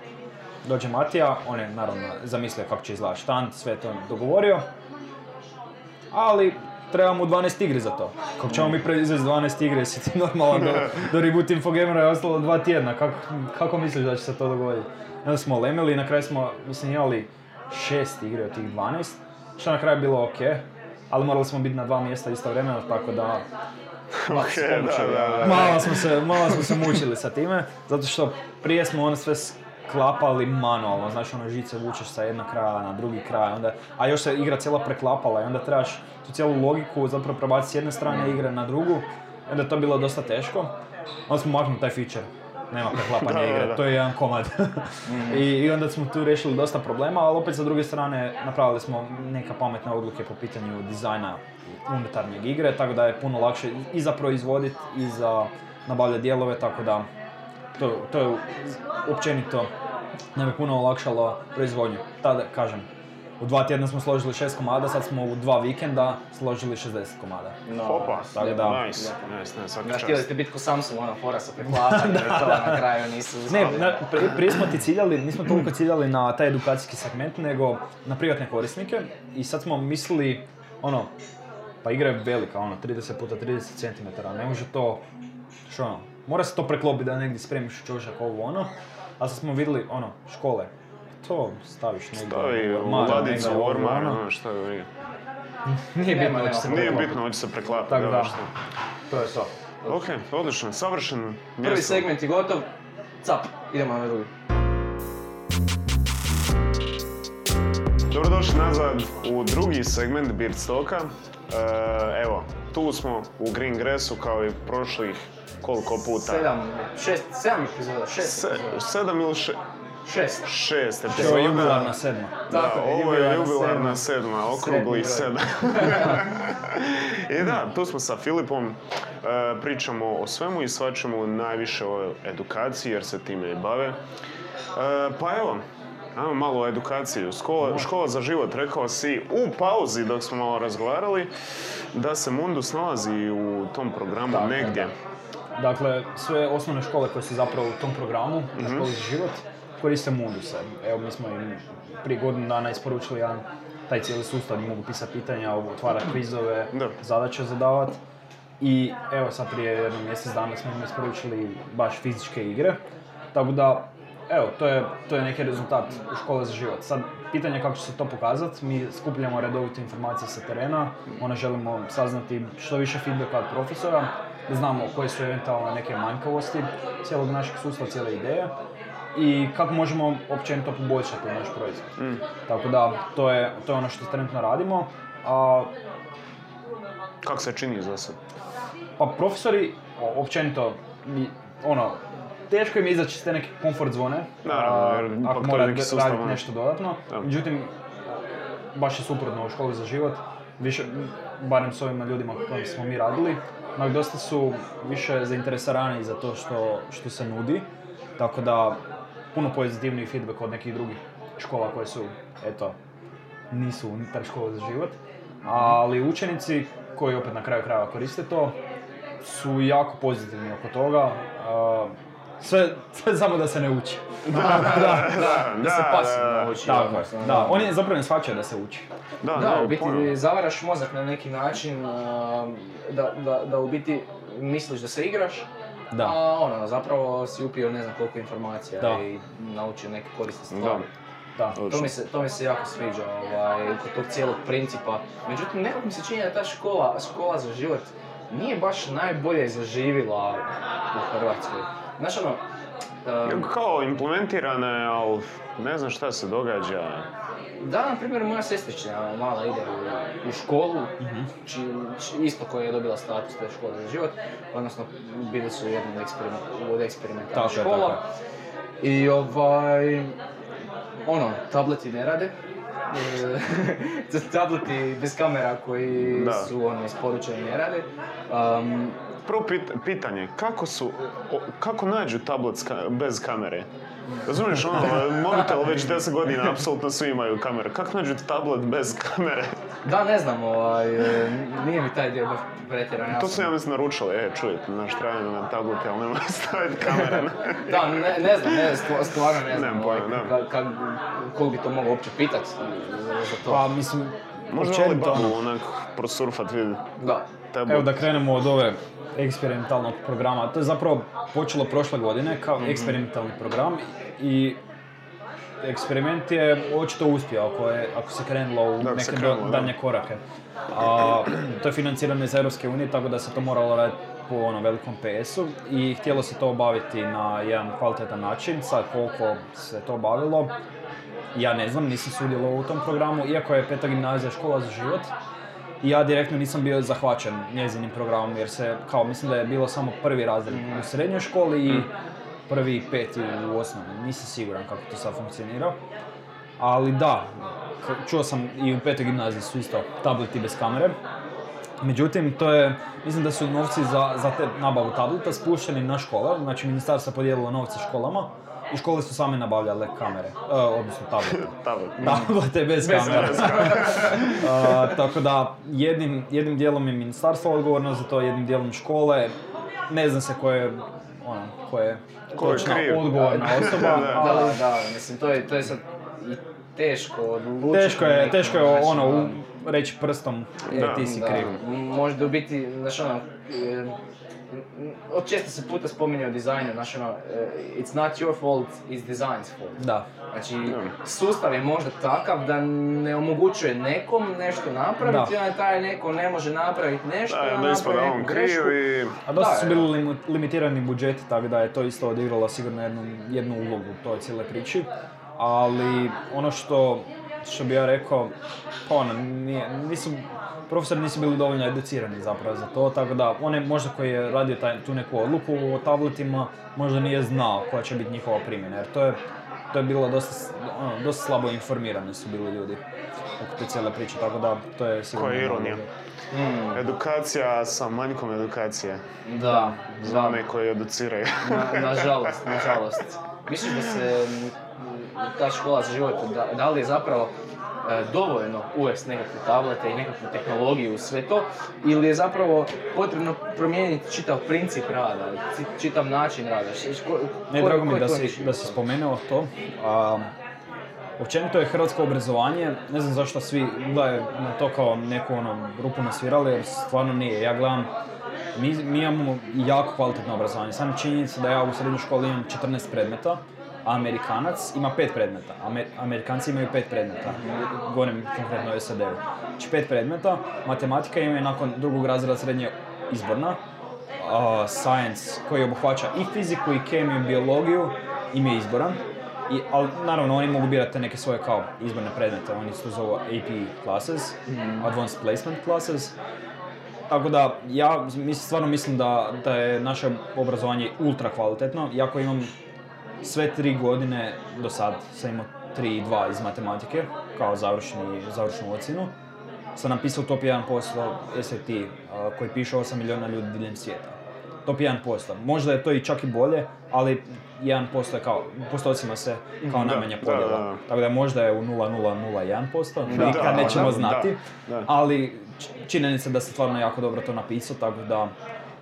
B: dođe Matija, on je naravno zamislio kako će izgledati štand, sve to dogovorio ali treba mu 12 igri za to. Kako ćemo mi proizvesti 12 igre, (laughs) si ti normalno do, do Reboot Infogamera je ostalo dva tjedna, kako, kako misliš da će se to dogoditi? Onda smo lemili i na kraju smo, mislim, imali šest igre od tih 12, što na kraju bilo ok, ali morali smo biti na dva mjesta istovremeno, tako da (laughs)
C: Ok, da, da, da.
B: malo smo se, malo smo se mučili sa time, zato što prije smo ono sve sklapali manualno, znači ono žice vučeš sa jednog kraja na drugi kraj, onda, a još se igra cijela preklapala i onda trebaš tu cijelu logiku zapravo prebaciti s jedne strane igre na drugu, i onda je to bilo dosta teško. Onda smo maknuli taj feature, nema preklapanja (laughs)
C: Da, da,
B: igre,
C: da.
B: to je jedan komad. (laughs) I, I onda smo tu riješili dosta problema, ali opet sa druge strane napravili smo neka pametne odluke po pitanju dizajna unutarnjeg igre, tako da je puno lakše i za proizvoditi i za nabavljati dijelove, tako da to, to je općenito nam je puno olakšalo proizvodnju. Tada, kažem, u dva tjedna smo složili šest komada, sad smo u dva vikenda složili 60 komada.
A: No,
C: Opa,
B: Tako da-
C: nice, nice, nice, svaka
A: Da,
C: čast.
A: htjeli ste biti ko Samsung, ono, fora sa preklapanjem (laughs) to na kraju nisu
B: Ne,
A: uspjeli.
B: na, pri- prije smo ti ciljali, nismo toliko ciljali na taj edukacijski segment, nego na privatne korisnike i sad smo mislili, ono, pa igra je velika, ono, 30 puta 30 cm, ne može to, što ono, mora se to preklopiti da negdje spremiš čošak ovo ono, a sad smo vidjeli, ono, škole, to staviš negdje
C: Stavi u
B: ormar,
C: ladicu,
B: negdje
C: u
B: ovo,
C: ormar,
B: ono.
C: ono, šta je.
B: Nije (laughs) bitno, hoće se
C: Nije bitno, hoće se preklapati.
B: Tako da.
C: što.
B: To je to.
C: Ok, odlično, savršeno
A: Prvi
C: mjesto.
A: segment je gotov, cap, idemo na drugi.
C: Dobrodošli nazad u drugi segment Beardstocka. E, evo, tu smo u Green Grassu kao i prošlih koliko puta?
A: Sedam, šest, sedam epizoda, šest
C: Se-
A: epizoda.
C: sedam ili še-
A: Šest.
C: šest
B: Ovo
C: epizoda.
B: je jubilarna sedma.
C: Da,
A: Tako
C: ovo je
A: jubilarna sedma.
C: sedma, okrugli sedam. (laughs) (laughs) I da, tu smo sa Filipom, e, pričamo o svemu i svačemu, najviše o edukaciji jer se time i bave. E, pa evo, ajmo malo o edukaciji. Škola, škola za život, rekao si u pauzi dok smo malo razgovarali, da se Mundus nalazi u tom programu
B: Tako,
C: negdje.
B: Dakle, sve osnovne škole koje su zapravo u tom programu,
C: Mhm.
B: na školi za život, koriste Munduse. Evo, mi smo im prije godinu dana isporučili jedan taj cijeli sustav mogu pisati pitanja, otvarati kvizove,
C: Da.
B: zadaće zadavati. I evo sad prije jedno mjesec dana smo im isporučili baš fizičke igre. Tako da, evo, to je, to je neki rezultat u škole za život. Sad, pitanje je kako će se to pokazati. Mi skupljamo redovite informacije sa terena, ona želimo saznati što više feedbacka od profesora, da znamo koje su eventualno neke manjkavosti cijelog našeg sustava, cijele ideje i kako možemo općenito poboljšati naš proizvod. Tako da, to je, to je ono što trenutno radimo. A
C: Kako se čini za sad?
B: pa profesori, općenito, ono, teško im izaći iz te neke komfort zone,
C: Naravno,
B: a, ako mora raditi
C: ono.
B: nešto dodatno.
C: Da.
B: Međutim, baš je suprotno u školi za život, više, barem s ovima ljudima kojim smo mi radili, onak dosta su više zainteresirani za to što, što se nudi, tako da puno pozitivniji feedback od nekih drugih škola koje su, eto, nisu unutar škole za život, ali učenici koji opet na kraju krajeva koriste to su jako pozitivni oko toga. Sve, sve samo da se ne uči.
A: Da, da se
C: da,
A: pasivno
C: da.
A: uči.
B: Tako je.
A: odnosno,
B: Da, oni zapravo ne shvaćaju da se uči.
C: Da,
A: Da, u biti
C: ponovno.
A: zavaraš mozak na neki način, da, da, da u biti misliš da se igraš,
B: Da.
A: a ono, zapravo si upio ne znam koliko informacija
B: Da.
A: i naučio neke korisne stvari.
B: Da.
A: To mi, se, to mi se jako sviđa ovaj, kod tog cijelog principa. Međutim, nekako mi se čini da ta škola, škola za život nije baš najbolje zaživila u Hrvatskoj. Znaš ono, um,
C: Kao implementirane, ali ne znam šta se događa.
A: Da, na primjer, moja sestrična mala ide u, u školu, či, či- isto koja je dobila status te škole za život, odnosno bili su jedna od, eksperiment, od
B: je,
A: škola.
B: tako
A: I ovaj, ono, tableti ne rade. E, (laughs) tableti bez kamera koji
C: Da.
A: su ono, isporučeni ne rade. Um,
C: Prvo pit- pitanje, kako su, o- kako nađu tablet bez kamere? Razumiješ, ono, mobitel već 10 godina, apsolutno svi imaju kameru. Kako nađu tablet bez kamere?
A: da, ne znam, ovaj, e, nije mi taj dio baš pretjeran
C: To su ja mislim naručili, e, čujete, naš trajanje na tablete, ali nemoj (laughs) staviti kamere. na- (laughs)
A: Da, ne, ne znam, ne, stvarno ne znam
C: Nemam
A: ovaj,
C: pojma, da.
A: ka- ka- koliko bi to moglo uopće pitat za to.
B: Pa mislim,
C: Možda
B: općenito,
C: Alibabu
B: ono,
C: onak prosurfat, vidi.
A: Da.
C: Tablet.
B: Evo da krenemo od ove eksperimentalnog programa. To je zapravo počelo prošle godine kao
C: Mhm.
B: eksperimentalni program i eksperiment je očito uspio ako, je, ako se krenulo u
C: Da,
B: neke
C: krenulo,
B: do-
C: da.
B: daljnje korake. A, to je financirano iz Europske unije, tako da se to moralo raditi po ono velikom PS-u i htjelo se to obaviti na jedan kvalitetan način. Sad koliko se to obavilo, ja ne znam, nisam sudjelovao u tom programu, iako je peta gimnazija škola za život. Ja direktno nisam bio zahvaćen njezinim programom jer se, kao mislim da je bilo samo prvi razred u srednjoj školi i prvi peti u osnovnoj. Nisam siguran kako to sad funkcionira. Ali da, čuo sam i u petoj gimnaziji su isto tableti bez kamere. Međutim, to je, mislim da su novci za, za te nabavu tableta spušteni na škole, znači ministarstvo je podijelilo novce školama i škole su same nabavljale kamere, e, odnosno tablete. (laughs)
C: Tablet.
B: Tablete bez kamera. A, (laughs) tako da, jednim, jednim dijelom je ministarstvo odgovorno za to, jednim dijelom škole. Ne znam se ko je, ono, ko je
C: Ko je
B: točna
C: kriv.
B: odgovorna (laughs) osoba,
C: Da.
A: Da,
B: ali
A: da, mislim, to je, to je sad i teško odlučiti.
B: teško je, teško je ono,
A: da.
B: u, reći prstom, e,
C: Da,
B: ti si
A: Da,
B: kriv.
A: Možda u biti, znaš ono, od često se puta spominje o dizajnu, znaš ono, eh, it's not your fault, it's design's fault.
B: Da.
A: Znači, sustav je možda takav da ne omogućuje nekom nešto napraviti,
B: Da.
A: a taj neko ne može napraviti nešto,
C: Da, da ispada
A: napravi
C: on
A: neku
C: kriv i...
B: A dosta su
A: je.
B: bili limitirani budžeti, tako da je to isto odigralo sigurno jednu, jednu ulogu u toj cijele priči. Ali ono što, što bi ja rekao, pa ono, nije, nisu, profesori nisu bili dovoljno educirani zapravo za to, tako da onaj možda koji je radio taj, tu neku odluku o tabletima, možda nije znao koja će biti njihova primjena, jer to je, to je bilo dosta, ono, dosta slabo informirani su bili ljudi oko te cijele priče, tako da to je sigurno...
C: Koja ironija.
A: Mm,
C: Edukacija sa manjkom edukacije.
A: da,
C: Za one koji educiraju.
A: Na, nažalost, (laughs) nažalost. Misliš da se ta škola za život, da, da li je zapravo e, dovoljno uvesti nekakve tablete i nekakvu tehnologiju u sve to, ili je zapravo potrebno promijeniti čitav princip rada, čitav način rada? Ko-
B: Ne, drago mi da si, da si spomenuo to. A, općenito je hrvatsko obrazovanje, ne znam zašto svi gledaju na to kao neku ono, rupu nasvirali, jer stvarno nije. Ja gledam, mi, mi imamo jako kvalitetno obrazovanje. Samo činjenica da ja u srednjoj školi imam 14 predmeta, Amerikanac ima 5 predmeta. Amer- Amerikanci imaju 5 predmeta, govorim konkretno o SAD-u. Znači 5 predmeta, matematika im je nakon drugog razreda srednje izborna, uh, science koji obuhvaća i fiziku i kemiju i biologiju im je izboran. I, ali naravno oni mogu birati neke svoje kao izborne predmete, oni to zovu AP classes, Advanced Placement classes. Tako da ja mis- stvarno mislim da, da je naše obrazovanje ultra kvalitetno, iako imam sve tri godine do sad sam imao 3 i 2 iz matematike kao završni, završnu ocjenu. Sam napisao top 1% SAT a, koji piše 8 milijuna ljudi diljem svijeta. Top 1%. Možda je to i čak i bolje, ali 1% je kao, postocima se kao
C: Da,
B: najmanja podjela.
C: da, da.
B: Tako da možda je u 0,001%,
A: Da,
B: nikad nećemo znati. Ali činjenica da se stvarno jako dobro to napisao, tako da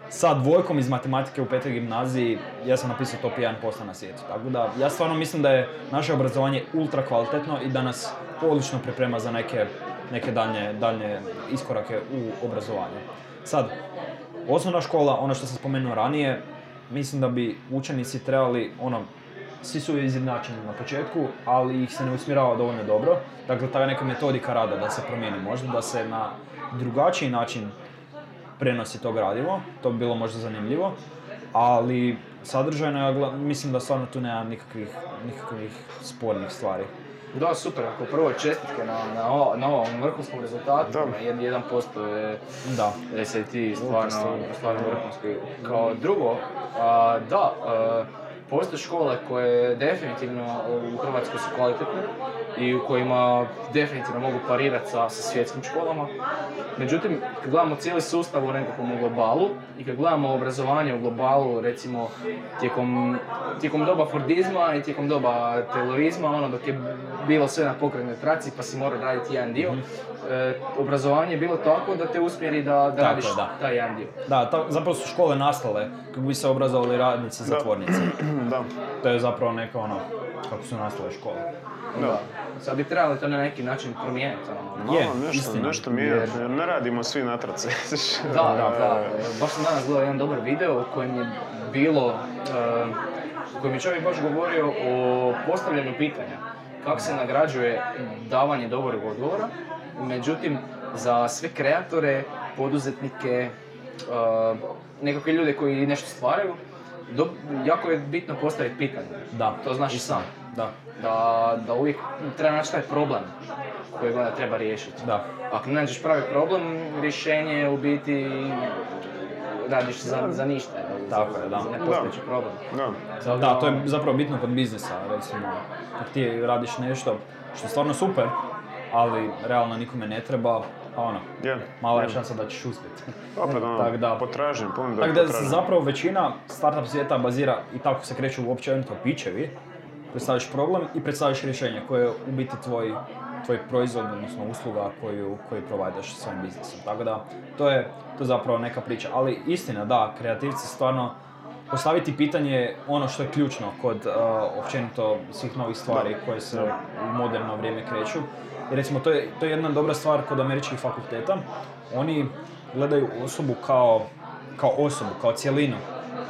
B: sa dvojkom iz matematike u petoj gimnaziji ja sam napisao top 1% na svijetu. Tako da ja stvarno mislim da je naše obrazovanje ultra kvalitetno i da nas odlično priprema za neke, neke daljnje, daljnje iskorake u obrazovanju. Sad, osnovna škola, ono što sam spomenuo ranije, mislim da bi učenici trebali, ono, svi su izjednačeni na početku, ali ih se ne usmjerava dovoljno dobro. Dakle, ta neka metodika rada da se promijeni možda, da se na drugačiji način prenosi to gradivo, to bi bilo možda zanimljivo, ali sadržajno ja gla- mislim da stvarno tu nema nikakvih, nikakvih spornih stvari.
A: Da, super, ako prvo čestitke na, na, na ovom vrhunskom rezultatu,
C: Da.
A: na jed- 1% je
B: Da.
A: SAT stvarno,
C: stvarno.
A: stvarno vrhunski. Kao drugo, a, da, a, postoje škole koje definitivno u Hrvatskoj su kvalitetne i u kojima definitivno mogu parirati sa, sa svjetskim školama. Međutim, kad gledamo cijeli sustav u nekakvom globalu i kad gledamo obrazovanje u globalu, recimo tijekom, tijekom doba Fordizma i tijekom doba terorizma, ono dok je bilo sve na pokretnoj traci pa si morao raditi jedan dio, e, obrazovanje je bilo tako da te usmjeri da, da
B: Tako
A: radiš
B: da.
A: taj jedan dio.
B: Da, ta, zapravo su škole nastale kako bi se obrazovali radnici
C: Da. (clears throat)
B: zatvornici.
C: da.
B: To je zapravo neka ono, kako su nastale škole.
A: Da. Sad bi trebali to na neki način promijeniti. ono.
B: Je,
C: Malo nešto,
B: istina.
C: nešto mijenjati, jer ne radimo svi na traci. (laughs)
A: Da, da, da. (laughs) Baš sam danas gledao jedan dobar video u kojem je bilo, eh, u kojem je čovjek baš govorio o postavljanju pitanja. Kako se nagrađuje davanje dobrog odgovora, međutim, za sve kreatore, poduzetnike, eh, nekakve ljude koji nešto stvaraju, do- jako je bitno postaviti pitanje.
B: Da.
A: To znaš i sam.
B: Da,
A: Da, da uvijek treba naći taj problem kojeg onda treba riješiti.
B: da.
A: Ako ne nađeš pravi problem, rješenje je u biti radiš za, za ništa?
B: Tako
A: za,
B: je, da.
A: za nepostojeći problem.
C: Da.
B: Da, to je zapravo bitno kod biznisa, recimo, kad ti radiš nešto što je stvarno super, ali realno nikome ne treba, ono,
C: Je.
B: mala je
C: je.
B: šansa da ćeš uspjeti.
C: Opet (laughs) ono,
B: Tak da. Tako
C: i
B: da se
C: potražnje.
B: zapravo većina startup svijeta bazira i tako se kreću uopće ono pičevi, predstaviš problem i predstaviš rješenje koje je u biti tvoj, tvoj proizvod, odnosno usluga koju, koju provajdaš svojim biznisom. Tako da, to je, to je zapravo neka priča. Ali istina, da, kreativci stvarno postaviti pitanje je ono što je ključno kod uh, općenito svih novih stvari koje se u moderno vrijeme kreću. I recimo, to je, to je jedna dobra stvar kod američkih fakulteta. Oni gledaju osobu kao kao osobu, kao cjelinu.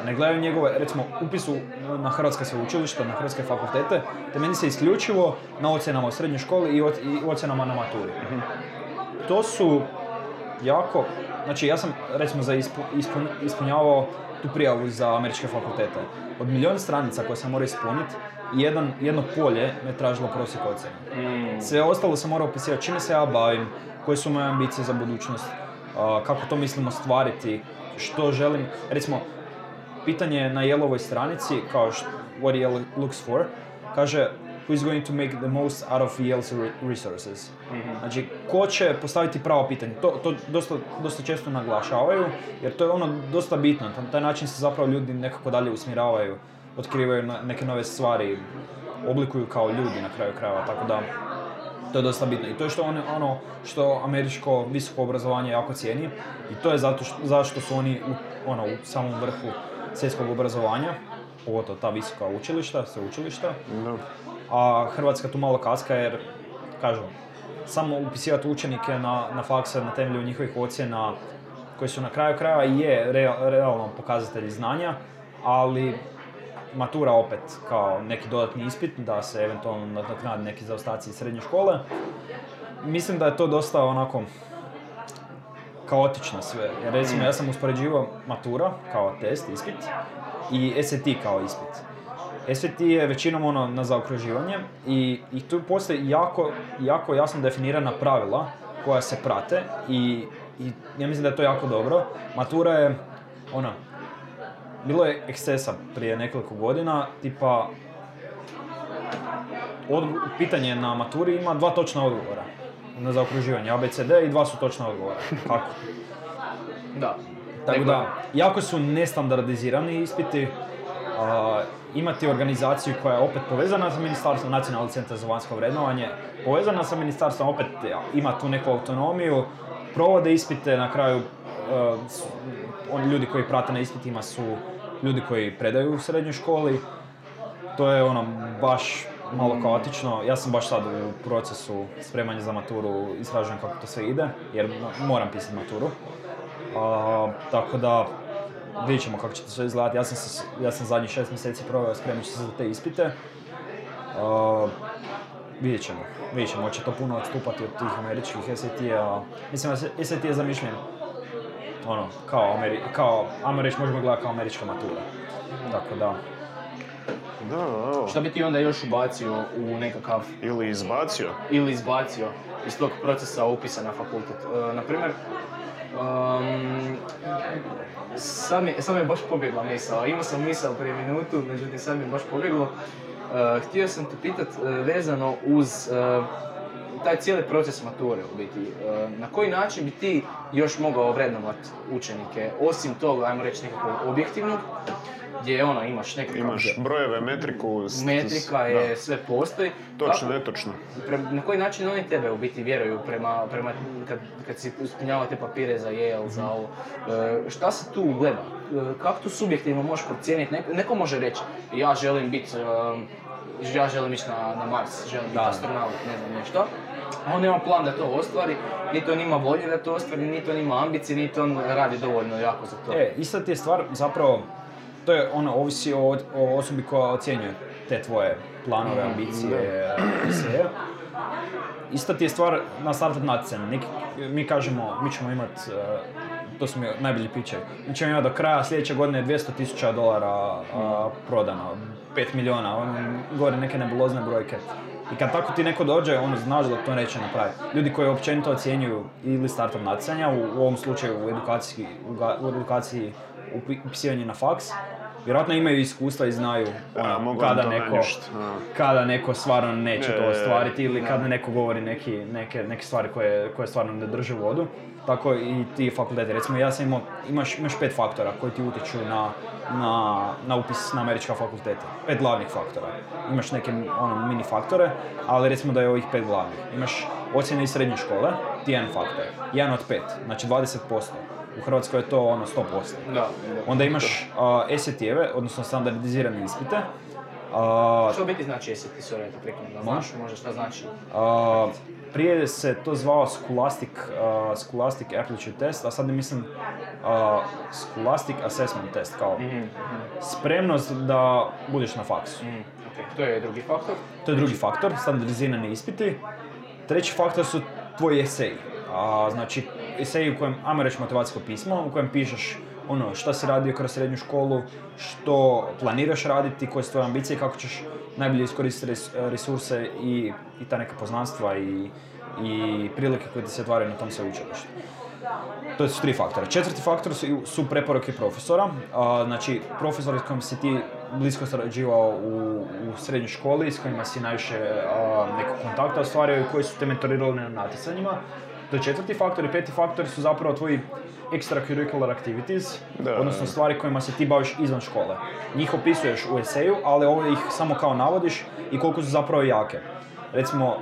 B: Ne gledaju njegove, recimo, upis u- na hrvatska sveučilišta, na hrvatske fakultete, temelji se isključivo na ocjenama u srednjoj školi i, i ocjenama na maturi. To su jako, znači ja sam recimo za ispu, ispun- ispunjavao tu prijavu za američke fakultete. Od milijun stranica koje sam morao ispuniti, jedan, jedno polje me tražilo prosjek ocjene.
A: Mm.
B: Sve ostalo sam morao opisivati čime se ja bavim, koje su moje ambicije za budućnost, kako to mislim ostvariti, što želim. Recimo, pitanje na Yellovoj stranici, kao što, what Yellow looks for, kaže who is going to make the most out of Yale's re- resources. Znači, ko će postaviti pravo pitanje. To, to dosta, dosta često naglašavaju, jer to je ono dosta bitno. Na taj način se zapravo ljudi nekako dalje usmjeravaju, otkrivaju neke nove stvari, oblikuju kao ljudi na kraju krajeva, tako da to je dosta bitno. I to je što ono, ono što američko visoko obrazovanje jako cijeni i to je zato što, zašto su oni u, ono, u samom vrhu svjetskog obrazovanja, pogotovo ta visoka učilišta, sveučilišta,
C: Da.
B: a Hrvatska tu malo kaska jer, kažem, samo upisivati učenike na, na fakse na temelju njihovih ocjena koji su na kraju krajeva i je real- realno pokazatelji znanja, ali matura opet kao neki dodatni ispit da se eventualno nadoknadi neki zaostaci iz srednje škole. Mislim da je to dosta onako kaotično sve. Jer recimo ja sam uspoređivao matura kao test, ispit i SAT kao ispit. SAT je većinom ono na zaokruživanje i, i tu postoji jako, jako jasno definirana pravila koja se prate i, i ja mislim da je to jako dobro. Matura je ono, bilo je ekscesa prije nekoliko godina, tipa odgo- pitanje na maturi ima dva točna odgovora na zaokruživanje, A, B, C, D i dva su točna odgovora. Kako? (laughs)
A: Da.
B: Tako
A: Nego-
B: da, jako su nestandardizirani ispiti. A, imati organizaciju koja je opet povezana sa ministarstvom, Nacionalni centar za vanjsko vrednovanje, povezana sa ministarstvom, opet ja, ima tu neku autonomiju, provode ispite, na kraju e, s- oni ljudi koji prate na ispitima su ljudi koji predaju u srednjoj školi. To je ono baš malo kaotično. Ja sam baš sad u procesu spremanja za maturu, istražujem kako to sve ide, jer mo- moram pisati maturu. A, tako da, vidjet ćemo kako će to sve izgledati. Ja sam, se, ja sam zadnjih šest mjeseci proveo spremajući se za te ispite. A, vidjet ćemo. Vidjet ćemo, hoće to puno odstupati od tih američkih SAT-a. Mislim SAT je zamišljen ono, kao, Ameri, kao, ajmo reći, možemo gledati kao američka matura. Tako da,
C: Da.
A: Šta bi ti onda još ubacio u nekakav,
C: Ili izbacio.
A: ili izbacio iz tog procesa upisa na fakultet? E, na primjer, um, sad, mi, sad mi je baš pobjegla misao. Imao sam misao prije minutu, međutim sad mi je baš pobjeglo. E, htio sam te pitat e, vezano uz e, taj cijeli proces mature u biti. E, na koji način bi ti još mogao vrednovat učenike, osim toga, ajmo reći nekakvog objektivnog, gdje ono imaš nekakav
C: Imaš brojeve, metriku.
A: metrika je,
C: da.
A: sve postoji.
C: Točno, netočno.
A: Na koji način oni tebe u biti vjeruju prema, prema kad, kad si ispunjavao te papire za Yale, za ovo, e, šta se tu gleda? E, kako tu subjektivno možeš procijeniti? Neko, neko može reći, ja želim biti, ja želim ići na, na Mars, želim biti astronaut, ne znam nešto. On nema plan da to ostvari, niti on ima volje da to ostvari, niti on ima ambicije, niti on radi dovoljno jako za to.
B: E, ista ti je stvar, zapravo, to je ono, ovisi o, o osobi koja ocjenjuje te tvoje planove, ambicije i sve. Ista ti je stvar na startup natjecanju. Mi kažemo, mi ćemo imat, e, to su mi najbolji mi ćemo imati do kraja sljedeće godine 200 tisuća dolara a, prodano, 5 miliona, ono, gore neke nebulozne brojke. I kad tako ti neko dođe, ono, znaš da to neće napraviti. Ljudi koji općenito ocjenjuju ili startup natjecanja, u, u ovom slučaju u edukaciji, u, u edukaciji upi- upisivanje na faks, vjerojatno imaju iskustva i znaju ono,
C: A, mogu vam
B: kada neko, kada neko stvarno neće to ostvariti ili
A: da.
B: kada neko govori neki, neke, neke stvari koje, koje stvarno ne drže vodu. Tako i ti fakulteti. Recimo ja sam imao, imaš, imaš pet faktora koji ti utječu na, na, na upis na američka fakulteta. Pet glavnih faktora. Imaš neke ono, mini faktore, ali recimo da je ovih pet glavnih. Imaš ocjene iz srednje škole, ti jedan faktor. Jedan od pet, znači 20%. U Hrvatskoj je to ono 100%.
A: Da, da.
B: Onda imaš uh, SAT-eve, odnosno standardizirane ispite. A,
A: Što biti znači jesi ti sorry, to da znaš možda šta znači?
B: a, prije se to zvao Scholastic, a, Scholastic Aptitude Test, a sad mislim a, Scholastic Assessment Test, kao
A: Mhm,
B: spremnost da budeš na faksu.
A: mhm, ok. To je drugi faktor.
B: To je drugi faktor, standardizirani ispiti. Treći faktor su tvoji eseji. A, znači, eseji u kojem, ajmo reći motivacijsko pismo, u kojem pišeš ono, šta si radio kroz srednju školu, što planiraš raditi, koje su tvoje ambicije, kako ćeš najbolje iskoristiti res- resurse i, i ta neka poznanstva i, i prilike koje ti se otvaraju na tom sveučilištu. To su tri faktora. Četvrti faktor su, su preporuke profesora. A, znači, profesori s kojim si ti blisko sarađivao u, u srednjoj školi, s kojima si najviše nekog kontakta ostvario i koji su te mentorirali na natjecanjima. To je četvrti faktor i peti faktor su zapravo tvoji extracurricular activities,
C: Da.
B: odnosno stvari kojima se ti baviš izvan škole. Njih opisuješ u eseju, ali ovo ih samo kao navodiš i koliko su zapravo jake. Recimo,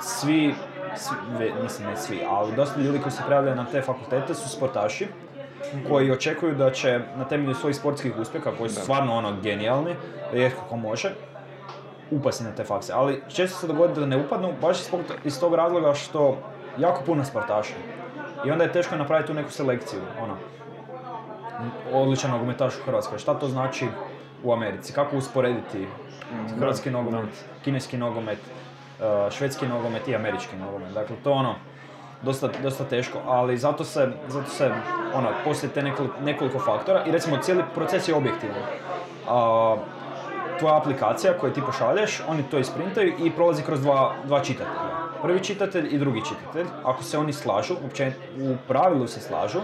B: svi, svi mislim ne svi, ali dosta ljudi koji se prijavljaju na te fakultete su sportaši koji očekuju da će na temelju svojih sportskih uspjeha, koji su stvarno ono genijalni, rijetko ko može, upasti na te fakse. Ali često se dogodi da ne upadnu, baš iz tog razloga što jako puno sportaša. I onda je teško napraviti tu neku selekciju, ono, odličan nogometaš u Hrvatskoj. Šta to znači u Americi? Kako usporediti hrvatski nogomet, kineski nogomet, uh, švedski nogomet i američki nogomet? Dakle, to ono, dosta, dosta teško, ali zato se, zato se ono, poslije te nekoliko, nekoliko faktora i recimo cijeli proces je objektivan. A, tvoja aplikacija koju ti pošalješ, oni to isprintaju i prolazi kroz dva, dva čitatelja. Prvi čitatelj i drugi čitatelj. Ako se oni slažu, uopće u pravilu se slažu,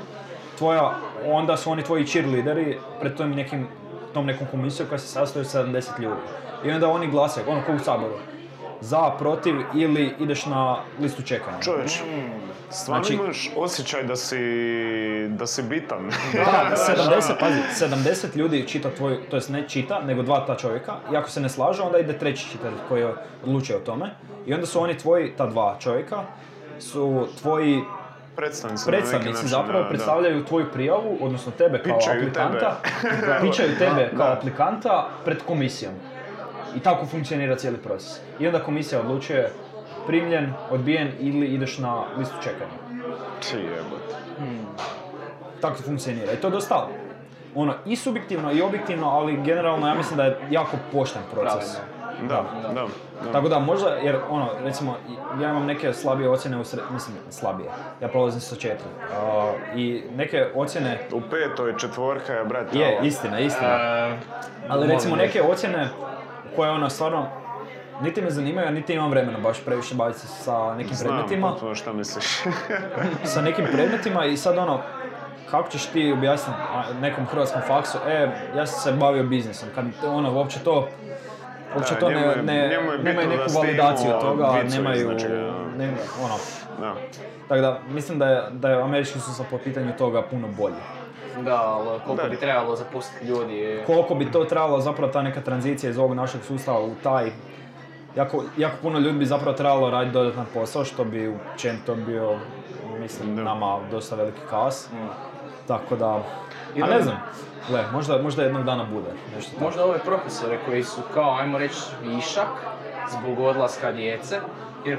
B: tvoja, onda su oni tvoji cheerleaderi pred tom nekim, tom nekom komisijom koja se sastoji od 70 ljudi. I onda oni glasaju, ono kao u saboru. Za, protiv ili ideš na listu čekanja.
C: Čovječ, stvarno
B: Znači-
C: imaš osjećaj da si, da si bitan. (laughs)
B: Da, 70, pazi, 70 ljudi čita tvoj, to jest ne čita, nego dva ta čovjeka. I ako se ne slažu, onda ide treći čitatelj koji odlučuje o tome. I onda su oni tvoji, ta dva čovjeka, su tvoji
C: Predstavnici na neki
B: predstavnici
C: način,
B: zapravo
C: da, da.
B: predstavljaju tvoju prijavu, odnosno tebe kao
C: Pičaju
B: aplikanta,
C: tebe.
B: pičaju (laughs) tebe kao
C: Da.
B: aplikanta pred komisijom. I tako funkcionira cijeli proces. I onda komisija odlučuje primljen, odbijen ili ideš na listu čekanja.
C: Či jebote.
B: Tako to funkcionira. I to je dosta ono, i subjektivno i objektivno, ali generalno ja mislim da je jako pošten proces.
C: Da, da, da.
B: Tako da možda, jer ono, recimo, ja imam neke slabije ocjene u sred... mislim, slabije. Ja prolazim sa četiri. A, I neke ocjene,
C: U petoj četvorka je, brate,
B: je,
C: ovo.
B: istina, istina.
A: E,
B: Ali recimo neke ocjene koje ono stvarno niti me zanimaju, niti imam vremena baš previše baviti se sa nekim
C: Znam
B: predmetima.
C: potpuno šta misliš. (laughs)
B: sa nekim predmetima i sad ono, kako ćeš ti objasniti nekom hrvatskom faksu, e, ja sam se bavio biznisom, kad ono, uopće to, uopće
C: Da,
B: to
C: njemu
B: ne, ne,
C: njemu
B: nemaju neku validaciju toga,
C: vicu
B: nemaju, ne, ono,
C: da.
B: tako da mislim da je, da je američki sustav po pitanju toga puno bolji.
A: Da, ali koliko
C: Da.
A: bi trebalo zapustiti ljudi.
B: Koliko bi to trebalo zapravo ta neka tranzicija iz ovog našeg sustava u taj, jako, jako puno ljudi bi zapravo trebalo raditi dodatan posao, što bi općenito bio, mislim,
C: Da.
B: nama dosta veliki kas.
A: Mm.
B: Tako da,
A: I
B: a ne znam, gle, možda, možda jednog dana bude nešto tako.
A: Možda ove profesore koji su kao, ajmo reći, višak zbog odlaska djece, jer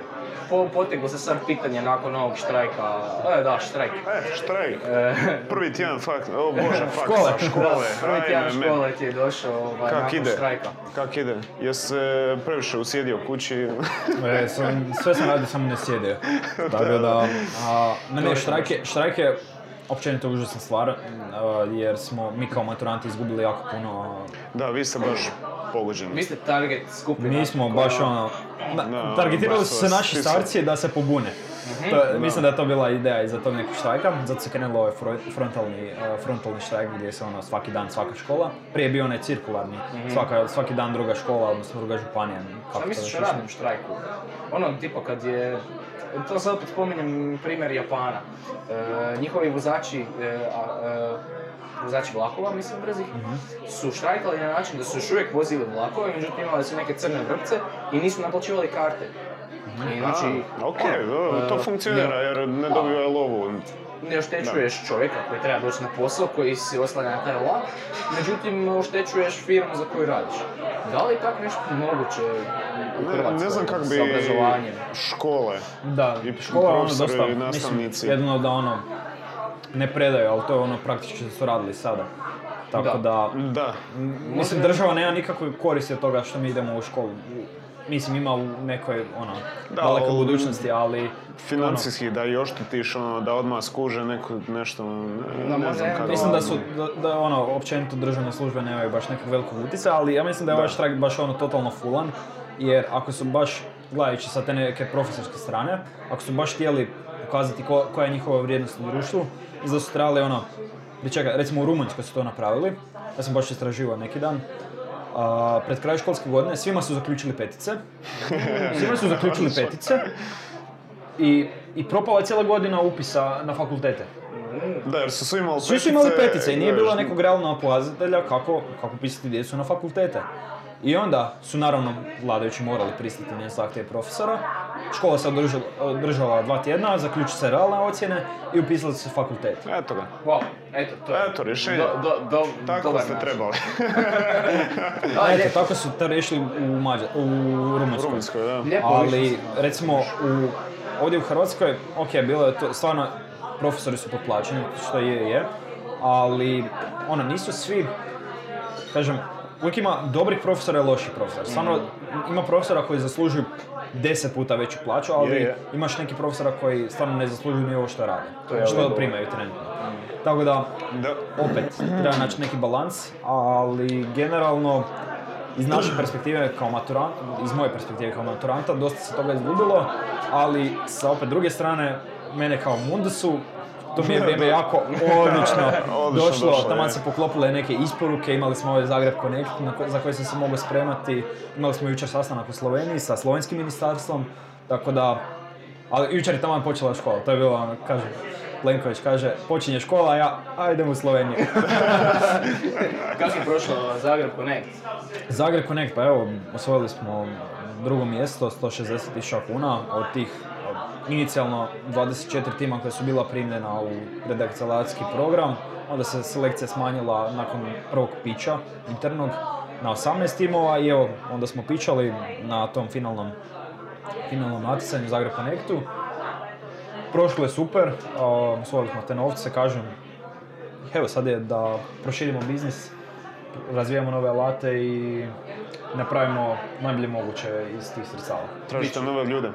A: po, poteglo se sad pitanje nakon ovog štrajka, e, da, štrajk.
C: E, štrajk.
A: E,
C: Prvi tjedan faks, o bože, (laughs) faksa,
B: Škole.
C: škole.
A: Prvi tjedan
C: ajme,
A: škole ti je došao ovaj,
C: Kak
A: nakon
C: ide?
A: štrajka.
C: Kak ide? Jes se previše usjedio kući? (laughs)
B: E, sam, sve sam radio, samo ne sjedio. (laughs) Tako da, a, mene je štrajk, je- štrajk je općenito užasna stvar, a, jer smo mi kao maturanti izgubili jako puno.
C: Da, vi ste baš pogođeni.
A: Vi ste target skupina.
B: Mi smo
A: koja-
B: baš ono, na-
C: Da,
B: targetirali su se
C: vas
B: naši starci da se pobune. To je- mislim da je to bila ideja iza tog nekog štrajka, zato se krenulo ovaj fro- frontalni, eh, frontalni štrajk gdje se ono svaki dan svaka škola. Prije je bio onaj cirkularni, svaka, svaki dan druga škola, odnosno druga županija. kako
A: Šta misliš o radnom štrajku? Ono, tipa kad je, to sad opet spominjem primjer Japana. E, njihovi vozači, e, a, e, vozači vlakova, mislim brzih,
B: Mhm.
A: su štrajkali na način da su još uvijek vozili vlakove, međutim imali su neke crne vrpce i nisu naplaćivali karte. I znači,
C: A, ok,
A: ono,
C: da, to
A: e,
C: funkcionira jer ne dobivaju lovu.
A: ne oštećuješ čovjeka koji treba doći na posao, koji se oslanja na taj vlak, međutim oštećuješ firmu za koju radiš. Da li je tako nešto moguće u
C: Ne,
A: Hrvatskoj
C: ne znam kako
A: s
C: bi
A: obrazovanjem?
C: škole.
B: Da,
C: I
B: škola je ono dosta,
C: i nastavnici.
B: mislim, jedino da ono, ne predaju, ali to je ono praktički što su radili sada. Tako da,
C: Da.
B: m, mislim, država nema nikakve koristi od toga što mi idemo u školu. Mislim, ima u nekoj, ono,
C: Da,
B: dalekoj
C: ali-
B: budućnosti, ali...
C: Financijski da i oštetiš, ono, da odmah skuže neko nešto, ne,
A: Da,
C: ne
A: možda
C: znam kako.
B: Mislim da su, da, da ono, općenito državne službe nemaju baš nekog velikog utjecaja, ali ja mislim da je ovaj štrajk baš ono totalno fulan, jer ako su baš, gledajući sa te neke profesorske strane, ako su baš htjeli pokazati ko, koja je njihova vrijednost u društvu, su trebali ono, pričekaj, recimo u Rumunjskoj su to napravili, ja sam baš istraživao neki dan, a, pred kraj školske godine svima su zaključili petice, (laughs) svima su zaključili petice. I, i propala je cijela godina upisa na fakultete.
C: Da, jer su svi imali
B: Svi su imali petice i nije bilo nekog realnog pokazatelja kako, kako pisati djecu na fakultete. I onda su naravno vladajući morali pristati na zahtjev profesora. Škola se održala, održala dva tjedna, zaključi se realne ocjene i upisali su se fakultet.
C: Eto ga.
A: Wow, eto to. je
C: Eto, rješenje.
A: Do, do, do,
C: Tako ste
A: način.
C: trebali. (laughs)
A: Da,
B: Eto, tako su to riješili u, Mađa, u
C: U
B: Rumunjskoj.
C: Rumunjskoj, da.
A: lijepo
B: Ali recimo u, ovdje u Hrvatskoj, ok, bilo je to, stvarno profesori su potplaćeni, što je je, ali ono, nisu svi, kažem, uvijek ima dobrih profesora i loših profesora. Stvarno, ima profesora koji zaslužuju deset puta veću plaću, ali
C: Je, je.
B: imaš neki profesora koji stvarno ne zaslužuju ni ovo što rade,
A: To je
B: što primaju trenutno. Tako da,
C: Da.
B: opet, treba naći neki balans, ali generalno, iz naše perspektive kao maturant, iz moje perspektive kao maturanta, dosta se toga izgubilo, ali sa opet druge strane, mene kao Mundusu, to mi je (laughs) vrijeme jako odlično (laughs) došlo,
C: je.
B: se poklopile neke isporuke, imali smo ovaj Zagreb Connect na ko- za koji sam se mogao spremati, imali smo jučer sastanak u Sloveniji sa slovenskim ministarstvom, tako da, ali jučer je taman počela škola, to je bilo ono, kaže, Plenković kaže, počinje škola, a ja, a idem u Sloveniju. (laughs)
A: Kako je prošlo Zagreb Connect?
B: Zagreb Connect, pa evo, osvojili smo drugo mjesto, 160.000 kuna, od tih inicijalno 24 tima koja su bila primljena u redakcijalacijski program, onda se selekcija smanjila nakon prvog pića internog na 18 timova i evo, onda smo pičali na tom finalnom, finalnom natjecanju Zagreb Connectu. Prošlo je super, a, osvojili smo te novce, kažem, evo sad je da proširimo biznis, razvijamo nove alate i napravimo najbolje moguće iz tih sredstava.
C: Tražite nove ljude.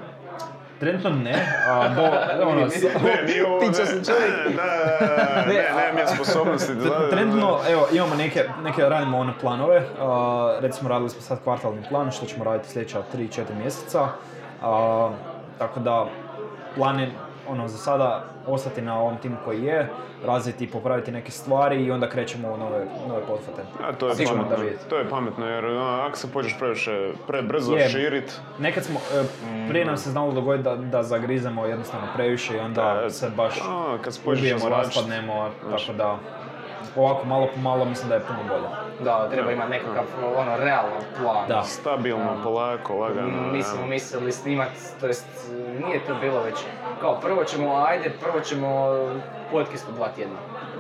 B: Trenutno ne, a (laughs) do, ono,
C: Ne, nije (laughs) ovo, ne, (laughs) da, ne, nemam ja sposobnosti.
B: Trenutno, evo, imamo neke, neke radimo one planove, a, recimo radili smo sad kvartalni plan, što ćemo raditi sljedeća 3-4 mjeseca, a, tako da plan je ono, za sada ostati na ovom timu koji je, razviti i popraviti neke stvari i onda krećemo u nove, nove pothvate.
C: A, to je pametno.
B: da.
C: To je pametno jer ono, ako se počneš previše, prebrzo
B: Je.
C: širit,
B: Nekad smo, e, prije nam se znalo dogoditi da, da zagrizemo jednostavno previše i onda
C: Da,
B: se baš
C: a, kad se
B: ubijemo, raspadnemo, tako da ovako malo po malo mislim da je puno bolje.
A: Da, treba imati nekakav ono realan plan.
B: Da.
C: stabilno, polako, lagano.
A: Mi smo mislili snimat, to jest nije to bilo već, kao prvo ćemo, ajde, prvo ćemo podcast u dva tjedna.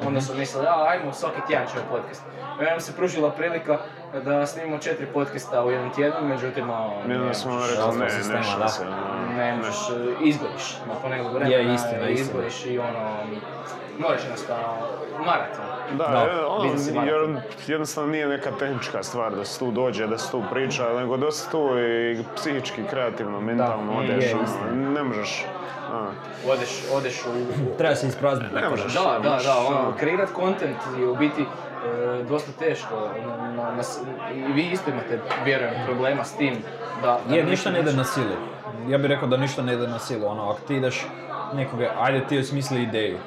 A: Onda su mislili, a ajmo svaki tjedan ćemo podcast. I onda nam se pružila prilika da snimimo četiri podcasta u jednom tjednu, međutim, a,
C: Mi
A: ne
C: onda smo rekli, ne,
B: sistema,
C: ne
B: da.
C: šanse. ono,
A: ne možeš, izgoriš nakon nekog vremena,
B: Je, istina, istina.
A: izgoriš i ono, moraš jednostavno maraton.
C: Da,
B: Da,
C: je, ono, jer jednostavno nije neka tehnička stvar da se tu dođe, da se tu priča, nego da se tu i psihički, kreativno, mentalno
B: je,
C: odeš,
B: je,
C: ono, ne možeš. a.
A: Odeš, odeš u,
B: Treba se isprazniti.
C: Ne
B: tako
C: možeš.
A: Da, da, da, ono,
C: ono.
A: kreirat kontent je u biti dosta teško. Na, na- I vi isto imate, vjerujem, problema s tim da... da
B: Je, ništa ne ide na silu. Ja bih rekao da ništa ne ide na silu. Ono, ako ti ideš nekoga, ajde ti osmisli ideju.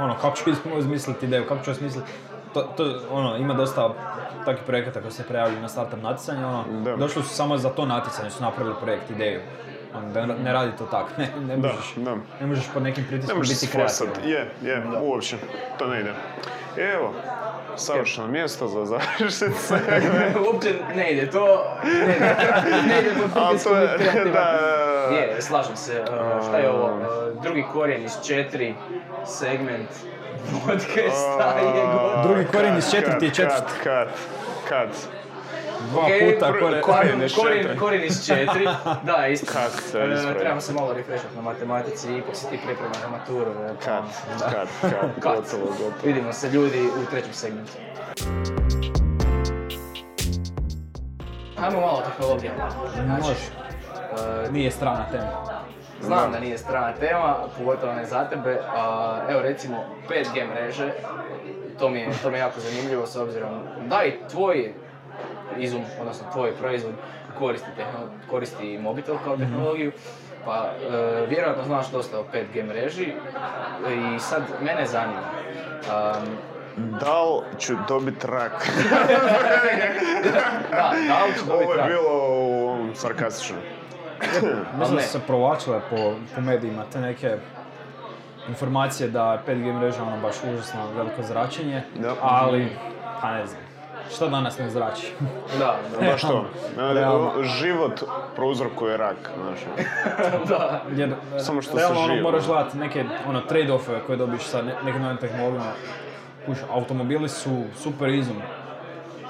B: Ono, kako ću (laughs) osmisliti ideju, kako ću osmisliti... To, to, ono, ima dosta takvih projekata koji se prijavljaju na startup natjecanje, ono,
C: Da.
B: došli su samo za to natjecanje, su napravili projekt, ideju. Da ne radi to tako, ne, ne
C: Da,
B: možeš,
C: da.
B: ne možeš pod nekim
C: Ne
B: pritiskom
C: možeš
B: biti kreativan.
C: Je, je, uopće. To ne ide. Evo, savršeno mjesto za završiti (laughs) segment.
A: Uopće ne ide, to ne ide, (laughs) ne ide po
C: Ali
A: pritisku
C: to je,
A: biti (laughs)
C: da,
A: kreativan.
C: da, da.
A: Je, slažem se. e, šta je ovo? E, drugi korijen iz četiri, segment podcasta je god.
B: Drugi korijen iz četvrti i
C: kat,
B: četvrti.
C: Kat, kat,
B: Dva
A: Okej,
B: puta kore...
C: ko- Korijen
A: Korijen, korijen, iz četiri. (laughs) Da, isto.
C: Kak te
A: E,
C: ispravi?
A: Trebamo se malo refreshati na matematici, ipak si ti priprema na maturu.
C: Kad, kad, kad, (laughs)
A: Kad?
C: gotovo, gotovo.
A: Vidimo se ljudi u trećem segmentu. Ajmo malo o tehnologijama. Znači,
B: Može.
A: e,
B: Nije strana tema.
A: Znam da nije strana tema, pogotovo ne za tebe. A, evo recimo 5G mreže, to mi, je, to mi je jako zanimljivo s obzirom da i tvoj izum, odnosno tvoj proizvod koristi, tehno- koristi mobitel kao tehnologiju. Pa e, vjerojatno znaš dosta o 5G mreži i sad mene zanima. am,
C: Da li ću dobit rak? (laughs)
A: da, da li ću dobiti
C: Ovo je
A: rak?
C: bilo u ovom sarkastičnom. (clears throat)
B: Mislim da su se provlačile po, po medijima te neke informacije da je 5G mreža ono baš užasno veliko zračenje, ali, pa ne znam, što danas ne zrači?
A: Da, da, (laughs)
C: Baš to.
B: Realno.
C: Život prouzrokuje rak, znaš. (laughs)
A: da.
B: Jer,
C: Samo što
B: realno
C: se
B: ono,
C: živo.
B: moraš gledati neke ono, trade-offe koje dobiš sa ne, nekim novim tehnologijama. Kuš, automobili su super izum.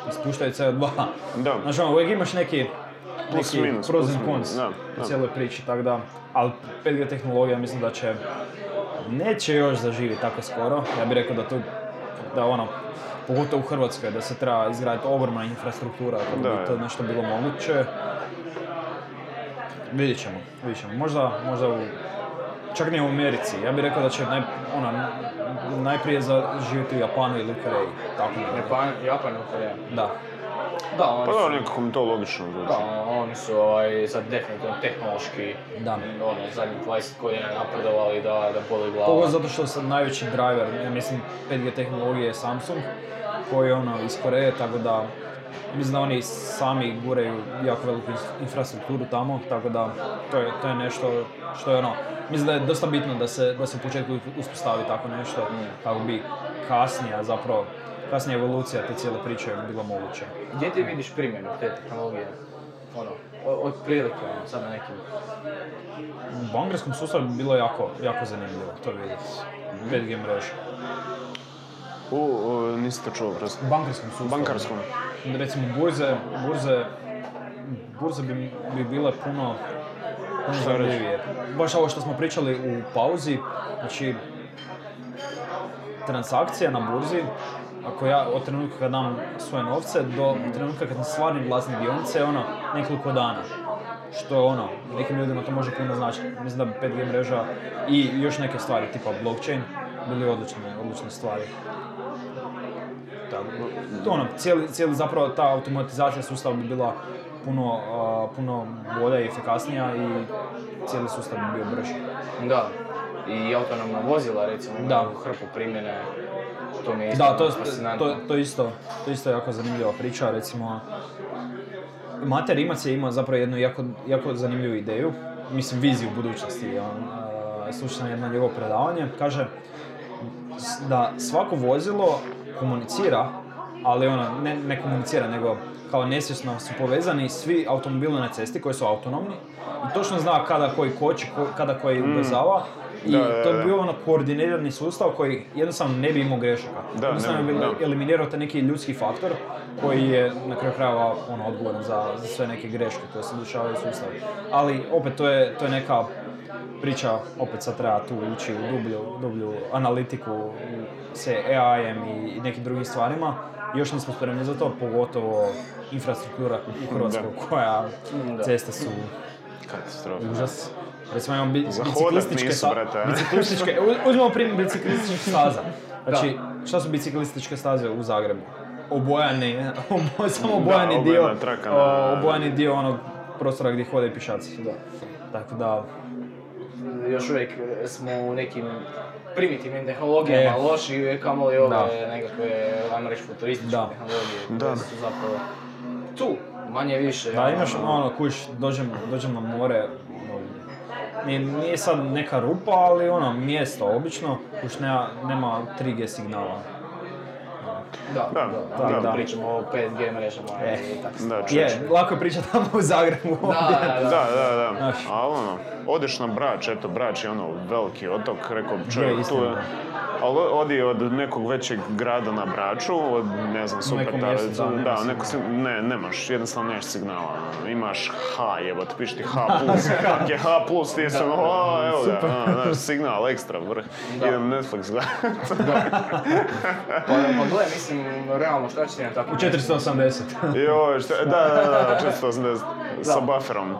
B: Ispuštaju CO2.
C: Da.
B: Znaš, ono, uvijek imaš neki,
C: Plus,
B: neki
C: minus,
B: pros and cons u cijeloj priči, tako da, ali 5G tehnologija mislim da će, neće još zaživjeti tako skoro. Ja bih rekao da to, da ono, pogotovo u Hrvatskoj, da se treba izgraditi ogromna infrastruktura kako
C: Da,
B: bi to nešto bilo moguće. Vidjet ćemo, vidjet ćemo. Možda, možda u, čak ne u Americi. Ja bih rekao da će naj, ona, najprije zaživjeti u Japanu ili u Koreji. Tako.
A: Japan, Japan i Koreja.
B: Da.
A: Da, oni
C: Pa
A: su-
C: da, nekako mi to logično zvuči.
A: Da, oni su ovaj, sad definitivno tehnološki,
B: Da.
A: ono, zadnjih 20 godina napredovali da, da boli glava.
B: Pogotovo zato što sam najveći driver, ja mislim 5G tehnologije je Samsung, koji je ono iz Koreje, tako da mislim da oni sami guraju jako veliku infrastrukturu tamo, tako da to je, to je nešto što je ono, mislim da je dosta bitno da se, da se u početku uspostavi tako nešto, kako bi kasnija zapravo, kasnija evolucija te cijele priče bila moguća.
A: Gdje ti vidiš primjenu te tehnologije? Ono, od prilike, ono, sad na nekim...
B: U bankarskom sustavu bi bilo jako, jako zanimljivo to vidjeti. 5G mreža.
C: U, u, nisi to čuo, prosto.
B: U bankarskom sustavu.
C: Bankarskom.
B: recimo burze, burze, burze bi, bi bile puno, puno zanimljivije. Baš ovo što smo pričali u pauzi, znači transakcija na burzi, ako ja od trenutka kad dam svoje novce do trenutka kad sam stvarni vlasnik dionice je ono nekoliko dana. Što je ono, nekim ljudima to može puno značiti. Mislim da bi 5G mreža i još neke stvari tipa blockchain bili odlične, odlične stvari. Tako, ono, cijeli, cijeli zapravo ta automatizacija sustava bi bila puno, a, puno bolja i efikasnija i cijeli sustav bi bio brži.
A: Da. I autonomna vozila, recimo,
B: Da.
A: hrpu primjene. To mi je isto
B: Da, to, to, to, isto, to isto jako zanimljiva priča, recimo Mate Rimac je imao zapravo jednu jako, jako zanimljivu ideju, mislim viziju budućnosti, on, slušao sam jedno njegovo predavanje, kaže da svako vozilo komunicira, ali ono, ne, ne komunicira, nego kao nesvjesno su povezani svi automobili na cesti koji su autonomni i točno zna kada koji koči, ko- kada koji ubrzava i
C: Da, da,
B: to bi bio ono koordinirani sustav koji jednostavno ne bi imao grešaka.
C: Da,
B: jednostavno
C: ne
B: bi eliminirao te neki ljudski faktor koji je na kraju krajeva ono, odgovoran za, za sve neke greške koje se dešavaju u sustavu. Ali opet to je, to je neka priča, opet sad treba tu ući u dublju, dublju analitiku se AI-em i, i nekim drugim stvarima. Još nismo spremni za to, pogotovo infrastruktura u Hrvatskoj koja
A: Da.
B: ceste su
C: Katastrofa.
B: užas. Recimo imamo bi- biciklističke
C: nisu, brate,
B: biciklističke, u- uzmimo primjer biciklističkih staza. (laughs) Znači, šta su biciklističke staze u Zagrebu? Obojani, (laughs) obo- samo obojani
C: Da,
B: dio,
C: traka
B: o, obojani dio onog prostora gdje hode pješaci.
A: Da.
B: Tako da,
A: Još uvijek smo u nekim primitivnim tehnologijama
B: E.
A: loši, kamoli ove
B: Da.
A: nekakve, ajmo reći, futurističke
B: Da.
A: tehnologije
C: Da.
A: koje su zapravo tu, manje više.
B: da
A: ono,
B: imaš ono, kuš, dođem, dođem na more, ono, nije, nije sad neka rupa, ali ono, mjesto obično, kuš nema, nema 3G signala.
A: Da,
C: Da,
A: da,
C: da,
A: pričamo o 5G mrežama
B: E,
A: i tako
C: da.
B: Je, lako je pričati tamo u Zagrebu.
A: Da,
B: ovdje.
A: da, da.
C: Da, da, da.
B: Znaš.
C: Ali ono, odeš na Brač, eto, Brač je ono veliki otok, rekao bi čovjek tu je. Ali odi od nekog većeg grada na Braču, od ne znam, super
B: nekom mjestu, da, nema
C: da,
B: signala.
C: neko si- ne, nemaš, jednostavno nemaš signala. ono, Imaš H, jebot, piši ti H (laughs) plus, kak je H plus, ti si ono, a, evo ga, a, znaš, signal ekstra, vrh, idem Netflix gledat. (laughs)
A: Pa, pa mislim, realno, šta će takvom
B: U 480. (laughs)
C: Joj, šta, da, da, da, 480 sa bufferom.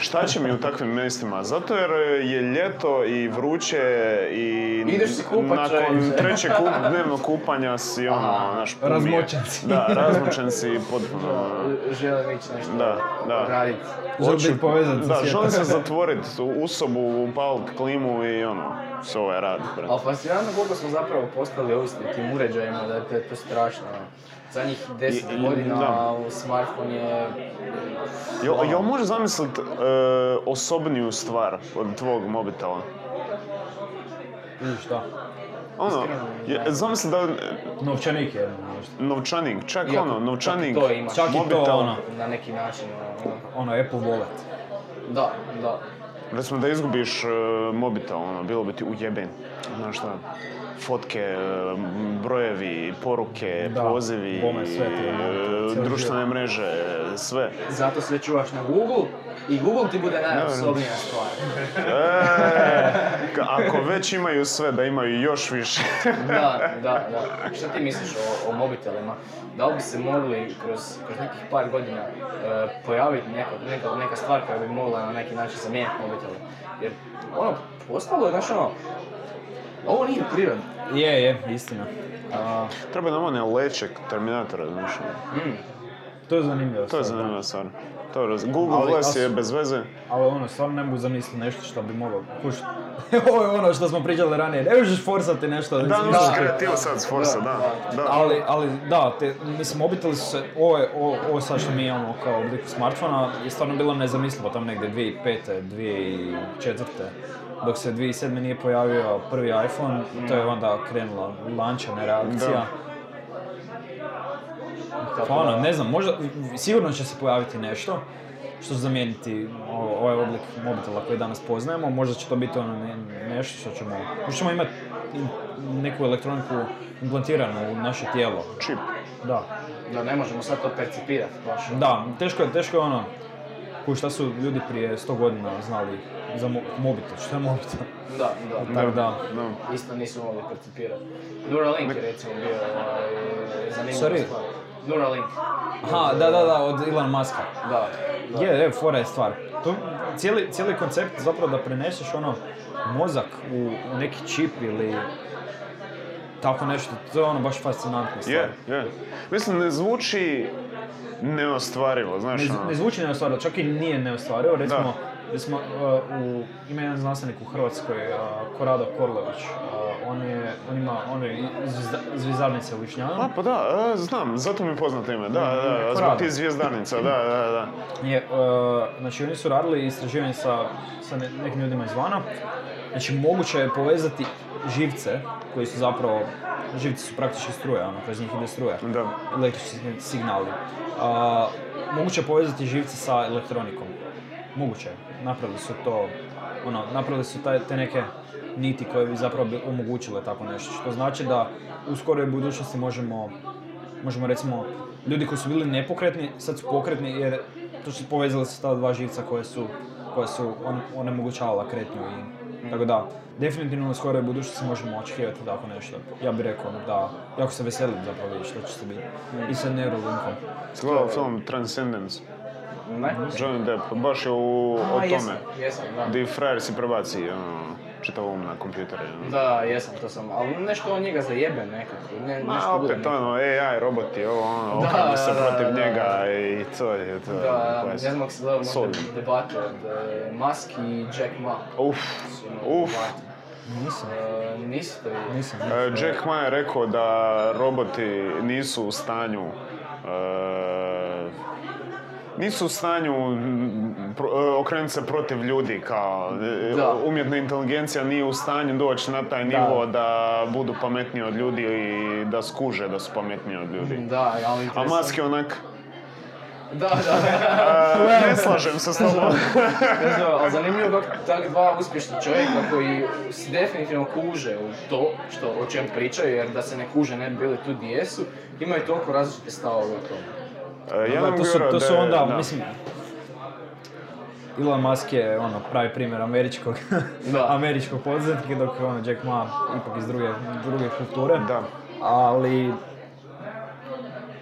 C: Šta će mi u takvim mjestima? Zato jer je ljeto i vruće i
A: Ideš se kupat,
C: nakon (laughs) trećeg kup, dnevnog kupanja si ono,
A: Aha.
C: naš pomije.
B: Razmočen si.
C: Da, razmočen si potpuno.
A: Želim ići nešto
C: Da, da.
A: raditi.
B: Želim biti povezan sa
C: Da, želim se (laughs) zatvorit u, u sobu, upalit klimu i ono, sve ovaj rad.
A: Ali fascinantno koliko smo zapravo postali ovisni tim uređajima, da je to, to strašno. Zadnjih deset
C: I- i-
A: godina
C: da.
A: u smartphone je...
C: Jel,
A: ono,
C: jel možeš zamislit e, osobniju stvar od tvog mobitela?
B: Vidiš šta?
C: Ono, je, zamisli da
B: Novčanik je možda.
C: novčanik, čak
A: Iako,
C: ono, novčanik,
A: čak i to imaš.
B: Čak i to ono,
A: Na neki način, ono,
B: ono Apple Wallet.
A: Da, da.
C: Recimo da izgubiš e, mobitel, ono, bilo bi ti ujeben. Znaš šta, fotke, e, brojevi, poruke,
B: Da,
C: pozivi,
B: bome, sve ti je,
C: e, društvene mreže, sve.
A: Zato sve čuvaš na Google i Google ti bude najosobnija stvar.
C: E, ako već imaju sve, da imaju još više. (laughs)
A: Da, da, da. Šta ti misliš o, o mobitelima? Da li bi se mogli kroz, kroz nekih par godina pojaviti neko, neka, neka stvar koja bi mogla na neki način zamijeniti mobitele? Jer ono, postalo je, znaš ono, ovo nije prirodno.
B: Je, je, istina. A,
C: Treba nam one leček Terminatora, znaš. ono.
A: Mm.
B: to je zanimljivo.
C: To je
B: stvar, da.
C: zanimljiva stvar. To raz- Google
B: Ali-
C: Glass je bez veze.
B: Ali ono, stvarno ne mogu zamisliti nešto što bi mogao kuš. (laughs) Ovo je ono što smo pričali ranije, ne možeš forsati nešto.
C: Da, možeš
A: da,
C: kreativu
A: da,
C: sad forsa,
A: da,
C: da.
A: da.
C: da.
B: Ali, ali da, te, mislim, mobiteli su se, ovo, je, ovo, ovo sad što mi imamo kao oblik smartfona je stvarno bilo nezamislivo tamo negdje 2005. 2004. Dok se 2007. nije pojavio prvi iPhone, to je onda krenula lančana reakcija.
C: Da.
B: Pa ono,
A: da-
B: ne znam, možda, sigurno će se pojaviti nešto što će zamijeniti ovaj oblik mobitela koji danas poznajemo, možda će to biti ono ne- nešto što ćemo, možda ćemo imati im- neku elektroniku implantiranu u naše tijelo.
C: Čip.
B: Da.
A: Da ne možemo sad to percipirati baš.
B: Da, teško je, teško je ono, kuj, šta su ljudi prije 100 godina znali za mo- mobitel, što je mobitel?
A: Da, da.
B: Tako da,
C: Da.
A: Isto nisu mogli percipirati. Neuralink je recimo bio ovaj, zanimljiva
B: Sorry?
A: stvar. Neuralink.
B: aha, da, da, da, od Elon Muska.
A: Da. da.
B: Je, je, fora je stvar. To, cijeli, cijeli koncept zapravo da preneseš ono mozak u, neki čip ili tako nešto, to je ono baš fascinantna stvar.
C: Je, je. Mislim, ne zvuči neostvarivo, znaš
B: Ne,
C: ono.
B: ne zvuči neostvarivo, čak i nije neostvarivo, recimo, recimo uh, u, ima jedan znanstvenik u Hrvatskoj, uh, Korado Korlević, uh, on, je, on ima one zvizda- zvizdarnice u Višnjanu.
C: A, pa da, znam, zato mi je poznato ime, da, da, da, zbog tih zvijezdarnica, da, da, da.
B: Je, uh, znači oni su radili istraživanje sa, sa ne- nekim ljudima izvana. Znači moguće je povezati živce, koji su zapravo, živci su praktički struja, ono, kroz njih ide struja,
C: Da.
B: električni signali. A, moguće je povezati živce sa elektronikom. Moguće je. Napravili su to, ono, napravili su taj, te neke niti koje bi zapravo bi omogućile tako nešto. Što znači da u skoroj budućnosti možemo, možemo recimo, ljudi koji su bili nepokretni, sad su pokretni jer to su povezali se ta dva živca koje su, koje su on, onemogućavala kretnju i tako da, definitivno u skoroj budućnosti možemo očekivati tako nešto. Ja bih rekao da, jako se veselim zapravo što će se biti. I sa Neuralinkom.
C: Gledao film Transcendence,
A: Ne?
C: Johnny Depp, baš je u, o
A: A,
C: tome.
A: jesam, jesam, da.
C: Di frajer si prebaci, ono, čitav um na kompjutere. ono.
A: Da, jesam, to sam, ali nešto on njega zajebe nekako, ne,
C: Ma,
A: nešto
C: opet
A: nekako.
C: ono, AI, roboti, ovo, ono,
A: Da,
C: se protiv
A: da,
C: njega
A: da.
C: i to je to.
A: Da, ne
C: se-
A: znam si gledao možda debatu od e, Musk i Jack Ma.
C: Uf, uf.
B: Nisam.
A: E, to vidio?
B: Nisam.
C: E, Jack Ma je rekao da roboti nisu u stanju e, nisu u stanju mm, e, okrenuti se protiv ljudi kao e,
A: Da.
C: umjetna inteligencija nije u stanju doći na taj
B: Da.
C: nivo da budu pametniji od ljudi i da skuže da su pametniji od ljudi.
A: Da, ali
C: A je onak,
A: Da, da. (laughs)
C: "E, ne slažem se s tobom.
A: Ali zanimljivo kako tak dva uspješna čovjeka koji se definitivno kuže u to što, o čem pričaju, jer da se ne kuže ne bi bili tu gdje jesu, imaju toliko različite stavove o tome.
C: Ja
B: Da, to su, to su onda,
C: da.
B: mislim, Elon Musk je ono pravi primjer američkog, (laughs)
A: Da.
B: američkog poduzetnika, dok je ono Jack Ma ipak iz druge, druge kulture.
C: Da.
B: Ali,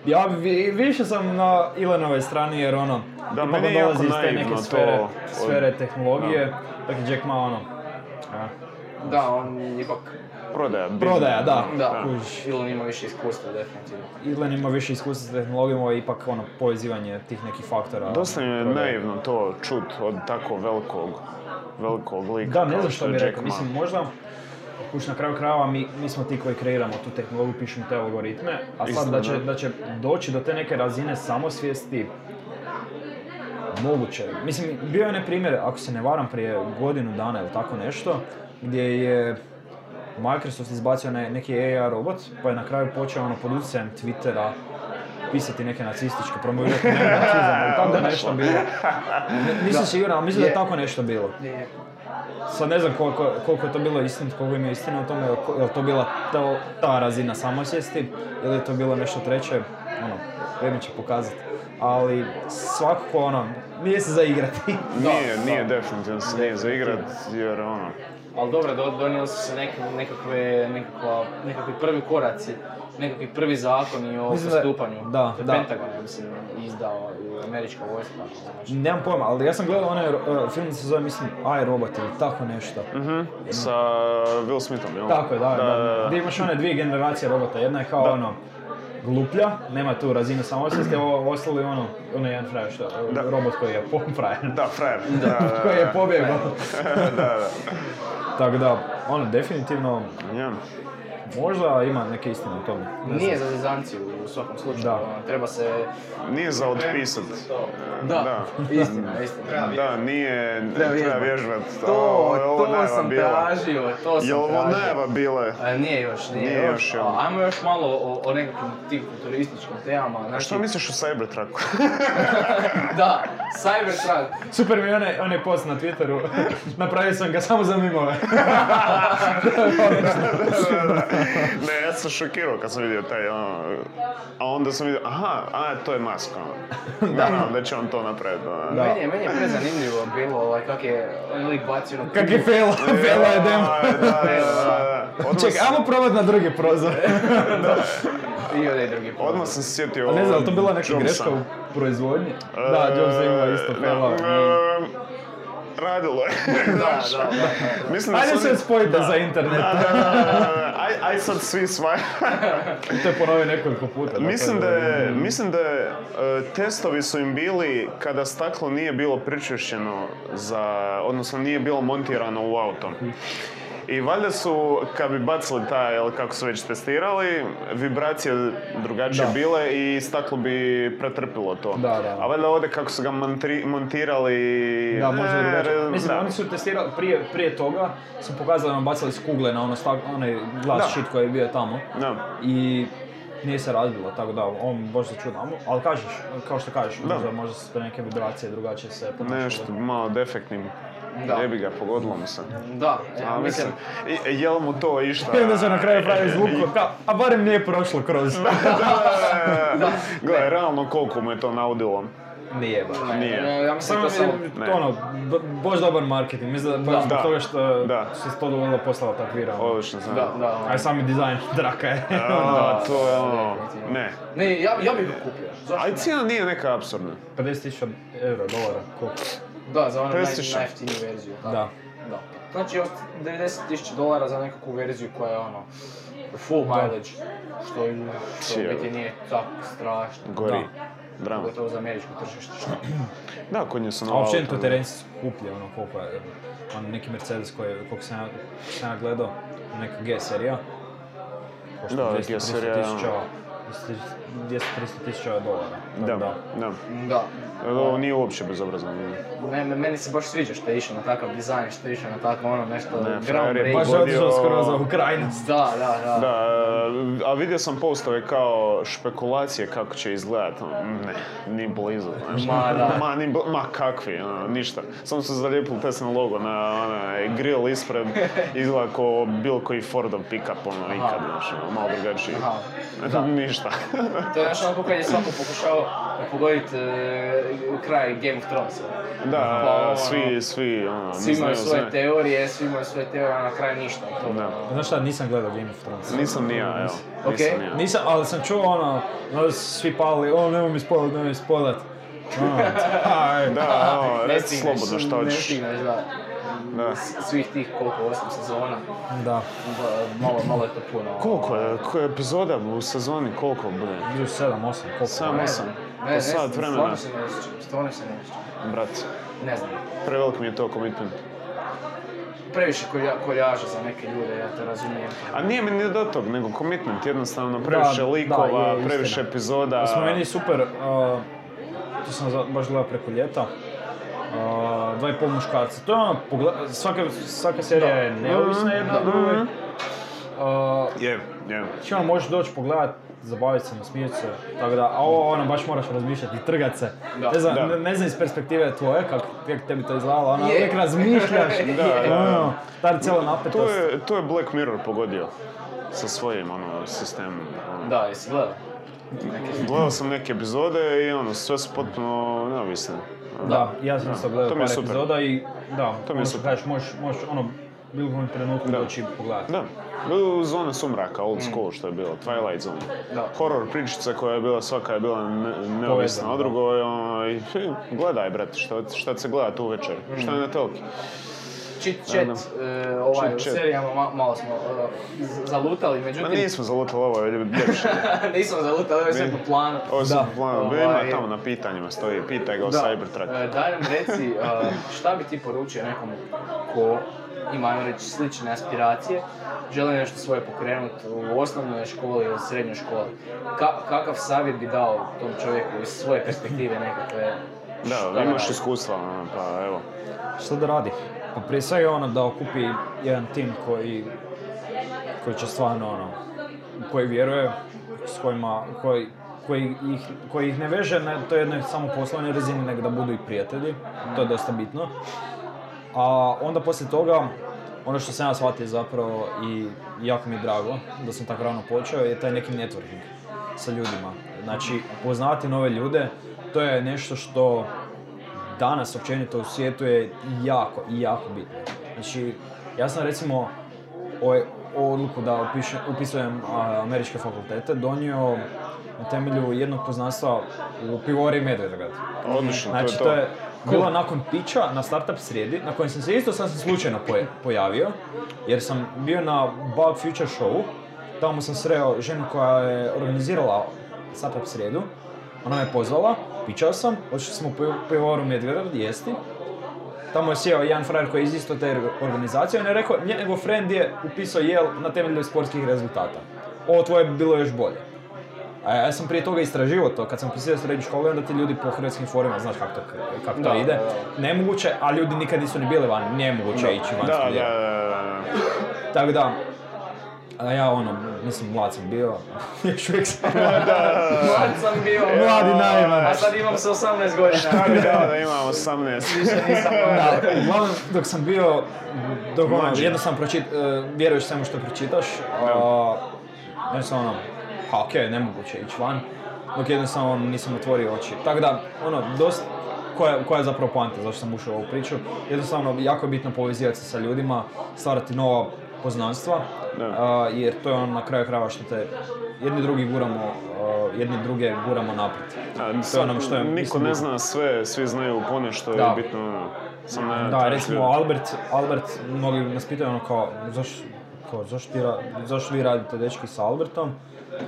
B: ja vi- više sam na Elonove strani jer ono,
C: Da,
B: ipak on dolazi iz te neke sfere, tehnologije, je Jack Ma ono,
A: Da, on ipak,
C: Prodaja.
B: prodaja, da.
A: da. Elon ima više iskustva, definitivno.
B: Elon ima više iskustva s tehnologijom, ovo je ipak ono povezivanje tih nekih faktora.
C: Dosta mi je naivno to čut od tako velikog, velikog lika.
B: Da, ne znam
C: što
B: bi rekao,
C: Ma.
B: mislim možda Kuš na kraju krajeva mi, mi smo ti koji kreiramo tu tehnologiju, pišemo te algoritme, a sad
C: Istina,
B: da će,
C: da.
B: da će doći do te neke razine samosvijesti, moguće. Mislim, bio je onaj primjer, ako se ne varam, prije godinu dana ili tako nešto, gdje je Microsoft izbacio ne- neki AI robot, pa je na kraju počeo ono pod utjecajem Twittera pisati neke nacističke, promovirati neonacizam, ili tako (laughs) nešto bilo. Nisam siguran, ali mislim da je
A: Je.
B: tako nešto bilo. Sad ne znam koliko, koliko je to bilo istinito, koliko ima istine o tome, je li to bila ta, ta razina samosvijesti ili je to bilo nešto treće, ono, vrijeme će pokazati. Ali svakako ono, nije se za igrati.
C: Nije,
A: Da,
C: nije
A: da.
C: definitivno se nije za igrat, jer ono...
A: Ali dobro, do- donijeli su se neke, nekakve, nekakva, nekakvi prvi koraci, nekakvi prvi zakoni o
B: je-
A: postupanju.
B: da,
A: je
B: da.
A: Pentagon, ja mislim, izdao američka vojska. Znači.
B: Nemam pojma, ali ja sam gledao onaj uh, film se zove, mislim, I, Robot ili tako nešto.
C: Mhm, sa Will Smithom, jel?
B: Tako je, da, da,
C: da.
B: Gdje imaš one dvije generacije robota, jedna je kao
C: Da.
B: ono, gluplja, nema tu razinu samosvijesti, ovo ostali ono, ono jedan frajer što,
C: Da.
B: robot koji je po frajer.
C: Da, frajer. (laughs) Da, da,
B: koji je
C: da.
B: pobjegao. (laughs)
C: da, da. (laughs)
B: Tako da, ono, definitivno,
C: Ja.
B: Možda ima neke istine u tome. Ne
A: Nije
B: znam.
A: za lizanciju u svakom slučaju,
B: Da.
A: ono, treba se...
C: Nije za otpisat.
A: Da, istina, istina.
C: Da, nije,
A: Treba
C: treba
A: vježbat.
C: vježbat.
A: To, to
C: najava
A: sam
C: bila.
A: tražio, to sam
C: Jel ovo najava bile?
A: A, nije još, nije,
C: Nije
A: još.
C: još?
A: A, ajmo još malo o, o nekakvim tim futurističkim temama.
C: A
A: Znači,
C: što misliš o Cybertrucku? (laughs)
A: Da, Cybertruck.
B: Super mi je onaj, onaj post na Twitteru, (laughs) napravio sam ga samo za mimove. (laughs) (laughs)
C: ne, ja sam šokirao kad sam vidio taj, ono, a onda sam vidio, aha, a, to je Musk, ono. (laughs) Da, da će on to napraviti, ono.
B: Da.
A: Meni je, meni je prezanimljivo bilo ovaj, kak je on lik bacio ono
B: Kak je fail, faila (laughs) je demo.
C: Da, da, da, da. Odmah
B: Čekaj, ajmo probat na drugi prozor.
A: i onaj drugi put.
C: Odmah sam se sjetio...
B: A ne znam, to bila neka greška u proizvodnji? Da, Jobs je imao isto
C: E, e, Radilo je. (laughs)
A: Da, da, da, da.
C: Mislim da
B: Ajde se spojite za internet.
C: Da, da, da. Aj, aj sad svi svaj.
B: To je ponovio nekoliko puta.
C: Mislim da je, mislim da je, testovi su im bili kada staklo nije bilo pričešćeno za, odnosno nije bilo montirano u auto. I valjda su, kad bi bacili taj, kako su već testirali, vibracije drugačije
B: Da.
C: bile i staklo bi pretrpilo to.
B: Da, da.
C: A valjda ovdje kako su ga montri- montirali...
B: Da, možda
C: e,
B: drugačije.
C: re-
B: Mislim,
C: da.
B: oni su testirali, prije, prije toga su pokazali, ono, bacali su kugle na ono stak, onaj glas
C: Da.
B: shit koji je bio tamo.
C: Da.
B: I nije se razbilo, tako da, on baš se čudno. Ali kažeš, kao što kažeš,
C: Da.
B: možda, možda su to neke vibracije drugačije se ponašale.
C: Nešto malo defektnim.
A: Da.
C: Jebi ga, pogodilo mu se.
A: Da, e,
C: A
A: mislim,
C: mislim, je li mu to išta...
B: I onda se na kraju pravi zvuk, kao, a barem nije prošlo kroz.
C: Da, da, (laughs) da. Gledaj, realno koliko mu je to naudilo.
B: Nije baš.
C: Nije.
A: ja mislim
B: samo...
C: Ne.
B: to ono, b- baš dobar marketing, mislim da baš zbog
C: Da.
B: toga što
C: Da.
B: se to dovoljno poslala takvira.
C: Odlično znam.
A: Da, da,
B: A i sami dizajn (laughs) draka je.
C: A, (laughs) to je ono, ne.
A: Ne, ja, ja bih ga kupio. Zašto
C: A i
A: ne?
C: cijena nije neka apsurdna.
B: 50.000 eura, dolara, koliko?
A: Da, za onu naj,
C: 50.000.
A: najjeftiniju verziju. tako.
B: Da.
A: Da. Znači, od 90.000 dolara za nekakvu verziju koja je ono, full mileage, što, je- što u biti nije tako strašno.
C: Gori.
B: Da.
C: Drama.
A: Pogotovo za američko tržište. što-
C: Da, kod nje su
B: A
C: nova
B: općenito
C: auta.
B: terenci su skuplji, ono koliko je, on neki Mercedes koji, koliko sam ja, sam ja gledao, neka G serija,
C: Da,
B: 200
C: G serija,
B: 300 tisuća, 200 300 tisuća dolara.
C: Da, da.
A: Da.
C: Ovo nije uopće bezobrazno.
A: Ne, me- meni se baš sviđa što je išao na takav dizajn, što je išao na tako ono nešto
C: Ne,
A: groundbreaking.
B: Baš je otišao skoro za Ukrajinac.
A: Da, da, da.
C: Da, a vidio sam postove kao špekulacije kako će izgledat. Ne, ni blizu.
A: Ma, da.
C: Ma, ni bl- ma kakvi, ono, ništa. Samo su zalijepili Tesla logo na onaj grill ispred, izgleda kao bilo koji Fordov pick-up, ono, ikad, znaš, ono, malo drugačiji.
A: Aha, da. (laughs)
C: Ništa.
A: To je nešto onako kad je svako pokušao pogoditi e, kraj Game of Thronesa.
C: Da,
A: Pa, ono,
C: svi, svi, ono,
A: Svi
C: ne
A: imaju svoje teorije, svi imaju svoje teorije, a na kraju ništa. To,
C: Da.
B: Znaš šta, nisam gledao Game of Thrones.
C: Nisam ni ja, evo.
A: Ok.
C: Nisam ni ja.
B: Nisam, ali sam čuo ono, ono su svi pali, o nemoj mi spoilat, nemoj mi spoilat. (laughs) Ono, aj,
C: Da, (laughs)
A: Ne
C: reci slobodno što
A: Ne
C: hoćeš.
A: stigneš, da.
C: Da.
A: Svih tih koliko, osam sezona,
B: Da,
A: malo, malo je to puno.
C: Koliko je, koja je epizoda u sezoni, koliko bude?
B: idu 7, 8, koliko?
C: 7, 8,
A: Ne,
C: po
A: ne,
C: sat
A: znam,
C: vremena.
A: Stvarno se ne sjećam, stvarno se ne sjećam.
C: Brat,
A: Ne znam.
C: prevelik mi je to commitment.
A: Previše kolja, koljaža za neke ljude, ja to razumijem.
C: A nije mi ni do tog, nego commitment, jednostavno previše
B: da,
C: likova,
B: je, istina.
C: previše epizoda.
B: Da smo meni super, uh, to sam za- baš gledao preko ljeta, uh, dva i pol muškarca. To je ono, svaka, svaka serija je neovisna jedna od druge. Uh,
C: Je, je.
B: Znači ono, možeš doći pogledat, zabaviti se, nasmijeti se, tako da, a ovo ono, baš moraš razmišljati, trgat se.
A: Da.
B: Ne znam,
C: Da.
B: ne, ne znam iz perspektive tvoje, kako kako tebi to izgledalo, ono,
A: Je.
B: uvijek razmišljaš, (laughs)
C: Da, da, da.
B: ta cijela
C: To
B: napetost.
C: je, to je Black Mirror pogodio sa svojim ono, sistemom. ono.
A: Da, jesi gledao?
C: Gledao sam neke epizode i ono, sve su potpuno neovisne.
B: Da, ja sam isto gledao
C: To
B: par epizoda i da,
C: To mi je
B: ono što kažeš, možeš, možeš ono, bilo kojem trenutku
C: Da.
B: doći pogledati.
C: Da, u zone sumraka, old school što je bilo, Twilight Zone.
A: Da.
C: Horror pričica koja je bila, svaka je bila ne, neovisna o drugoj, i fi, gledaj, brate, šta, šta se gleda tu večer, šta je na telki.
A: Chit chat, e, ovaj,
C: Chit
A: u serijama ma- malo smo z- zalutali,
C: Ma
A: međutim...
C: nismo zalutali, ovo je ljepše. (laughs)
A: Nismo zalutali, ovo je sve po planu.
C: Ovo su
B: Da.
C: plan,
A: Ovaj,
C: ima tamo na pitanjima stoji, pitaj ga o Cybertruck.
A: E, daj nam reci, e, šta bi ti poručio nekom ko ima, ajmo reći, slične aspiracije, želi nešto svoje pokrenuti u osnovnoj školi ili srednjoj školi. Ka- kakav savjet bi dao tom čovjeku iz svoje perspektive nekakve?
C: Da,
A: šta
C: imaš
A: radi?
C: iskustva, ono, pa evo.
B: Što da radi? Pa prije svega ono da okupi jedan tim koji, koji će stvarno ono, u koji vjeruje, s kojima, koji, koji, ih, koji ih ne veže na toj jednoj samo poslovnoj razini, nego da budu i prijatelji, to je dosta bitno. A onda poslije toga, ono što sam ja shvatio zapravo i jako mi je drago da sam tako rano počeo, je taj neki networking sa ljudima. Znači, poznavati nove ljude, to je nešto što danas općenito u svijetu je jako jako bitno. Znači, ja sam recimo ovaj odluku da upiše, upisujem američke fakultete donio na temelju jednog poznanstva u pivori Medvedgrad.
C: Odlično, to je
B: Znači,
C: to.
B: to je bilo nakon pića na startup srijedi, na kojem sam se isto sasvim slučajno poje- pojavio, jer sam bio na Bug Future Showu, tamo sam sreo ženu koja je organizirala startup srijedu, ona me pozvala, pićao sam, otišli smo u piv- pivovaru Medvedgrad jesti, Tamo je sjeo jedan frajer koji je iz isto te organizacije, on je rekao, njegov friend je upisao Yale na temelju sportskih rezultata. Ovo tvoje bi bilo još bolje. A ja sam prije toga istraživao to, kad sam upisao srednju školu, onda ti ljudi po hrvatskim forumima, znaš kako to, kako to
A: Da,
B: ide.
A: da, da.
B: Nemoguće, a ljudi nikad nisu ni bili van, nemoguće ići van
C: Da, da, da, da, da.
B: Tako da, a ja ono, mislim, mlad sam bio, (laughs) još uvijek sam.
A: Mlad sam bio.
B: Mladi naivan.
A: A sad imam se 18 godina.
C: Šta bi dao da imam 18?
A: Više nisam (laughs)
B: Da, uglavnom, dok sam bio, dok ono,
C: Mlađi.
B: jednostavno pročit, uh, vjeruješ svemu što pročitaš, jednostavno ono, pa okej, nemoguće ići van, dok jednostavno nisam otvorio oči. Tako da, ono, dosta, koja, koja je zapravo poanta zašto sam ušao u ovu priču, jednostavno jako je bitno povezivati se sa ljudima, stvarati nova poznanstva, a, jer to je ono na kraju krajeva što te jedni drugi guramo, a, jedni druge guramo naprijed.
C: A,
B: To je ono što je,
C: Niko
B: mislim,
C: ne zna sve, svi znaju ponešto
B: Da.
C: je bitno ono, sam ne
B: Da, recimo. Albert, Albert, mnogi nas pitaju ono kao, zašto, kao, zašto vi radite dečki sa Albertom?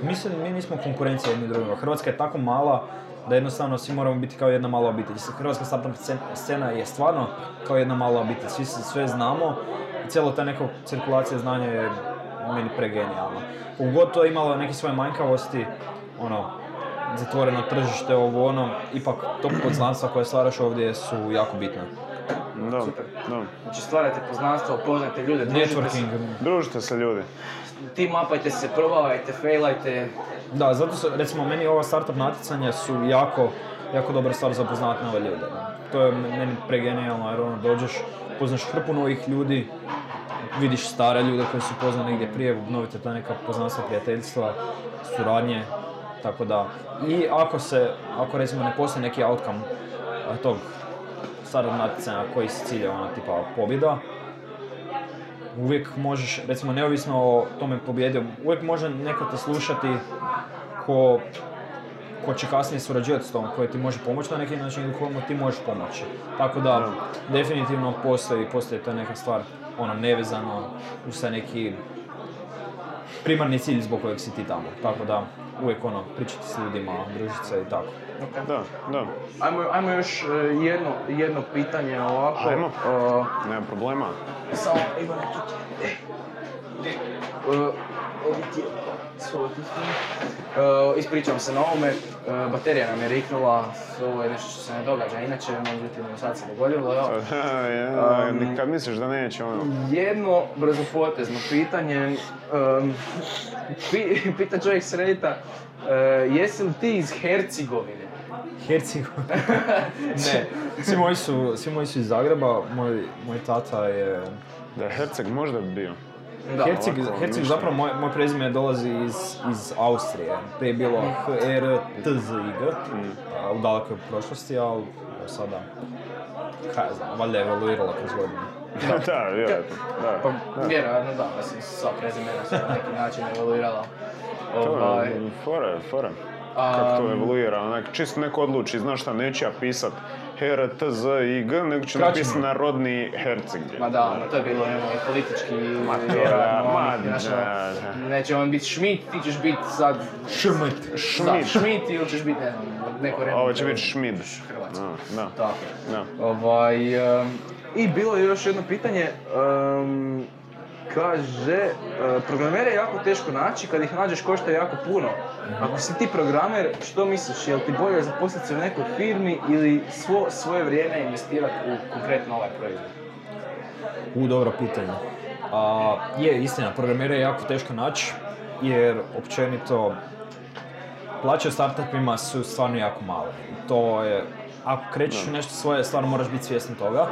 B: Mislim, mi nismo konkurencija jedni drugima. Hrvatska je tako mala da jednostavno svi moramo biti kao jedna mala obitelj. Hrvatska startup scen- scena je stvarno kao jedna mala obitelj. Svi se sve znamo i cijela ta neka cirkulacija znanja je meni pregenijalna. Koliko god to imalo neke svoje manjkavosti, ono, zatvoreno tržište, ovo ono, ipak to (clears throat) poznanstva koje stvaraš ovdje su jako bitna.
C: Da,
A: Super.
C: da.
A: Znači stvarate poznanstvo, upoznajte ljude, družite se,
B: Networking.
C: Družite se ljudi.
A: Team upajte se, probavajte, failajte.
B: Da, zato su, recimo, meni ova startup natjecanja su jako, jako dobra stvar za upoznat nove ljude. To je meni pregenijalno jer ono, dođeš, poznaš hrpu novih ljudi, vidiš stare ljude koji su poznani negdje prije, obnovite ta neka poznanstva, prijateljstva, suradnje, tako da. I ako se, ako recimo ne postoji neki outcome tog startup natjecanja koji se cilja ona tipa pobjeda, uvijek možeš, recimo neovisno o tome pobjedio, uvijek može neko te slušati ko, ko će kasnije surađivati s tom, koji ti može pomoći na neki način ili komu ti možeš pomoći. Tako da, definitivno postoji, postoji to neka stvar, ono, nevezano taj neki primarni cilj zbog kojeg si ti tamo. Tako da, uvijek ono, pričati s ljudima, družiti se i tako.
C: Da, da.
A: Ajmo, ajmo još e, jedno, jedno pitanje ovako.
C: Ajmo.
A: E,
C: Nema problema.
A: Samo, Ivane, tu ti. Je. E, ispričavam se na ovome, e, baterija nam je riknula, ovo je nešto što se ne događa, inače, međutim, sad se dogodilo. (laughs)
C: Ja,
A: Um,
C: kad misliš da neće ono...
A: Jedno brzopotezno pitanje, um, pi, (laughs) pita čovjek s Reddita, e, jesi li ti iz Hercegovine?
B: Hercegovina. (laughs) ne, svi moji, su, svi moji su iz Zagreba, moj, moj tata je...
C: Da, Herceg možda bi bio.
A: Da,
B: Herceg,
C: ovako,
B: Herceg zapravo, moj, moj prezime dolazi iz, iz Austrije. Prije je bilo H, R, T, Z, I, G. a, U dalekoj prošlosti, ali sada, kaj ja znam, valjda je evoluirala kroz godine. (laughs)
C: da, vjerojatno. Da,
A: Pa,
C: da.
A: vjerojatno da, mislim, sva prezimena su na neki način evoluirala.
C: To
A: Ovaj,
C: je fora, Kako to evoluira, onak, čisto neko odluči, znaš šta, neće ja pisat Her, T, Z, I, G, nego
B: Skraćeno.
C: napisati narodni Herceg.
A: Ma da, ono, to je bilo ono, i politički,
C: Ma
A: vjerojatno, ono, neće on biti Schmidt, ti ćeš biti sad
B: Šmit.
A: Da,
C: Schmidt.
A: Schmidt ili ćeš biti, ne znam, neko remo.
C: Ovo će biti Schmid.
A: Hrvatski.
C: Da, da.
A: Tako. Ovaj, I bilo je još jedno pitanje, kaže, e, programere je jako teško naći, kad ih nađeš košta jako puno. Ako si ti programer, što misliš, je li ti bolje zaposliti se u nekoj firmi ili svo svoje vrijeme investirati u konkretno ovaj proizvod?
B: U, dobro pitanje. A, je, istina, programere je jako teško naći, jer općenito plaće startupima su stvarno jako male. To je, ako krećeš u nešto svoje, stvarno moraš biti svjestan toga,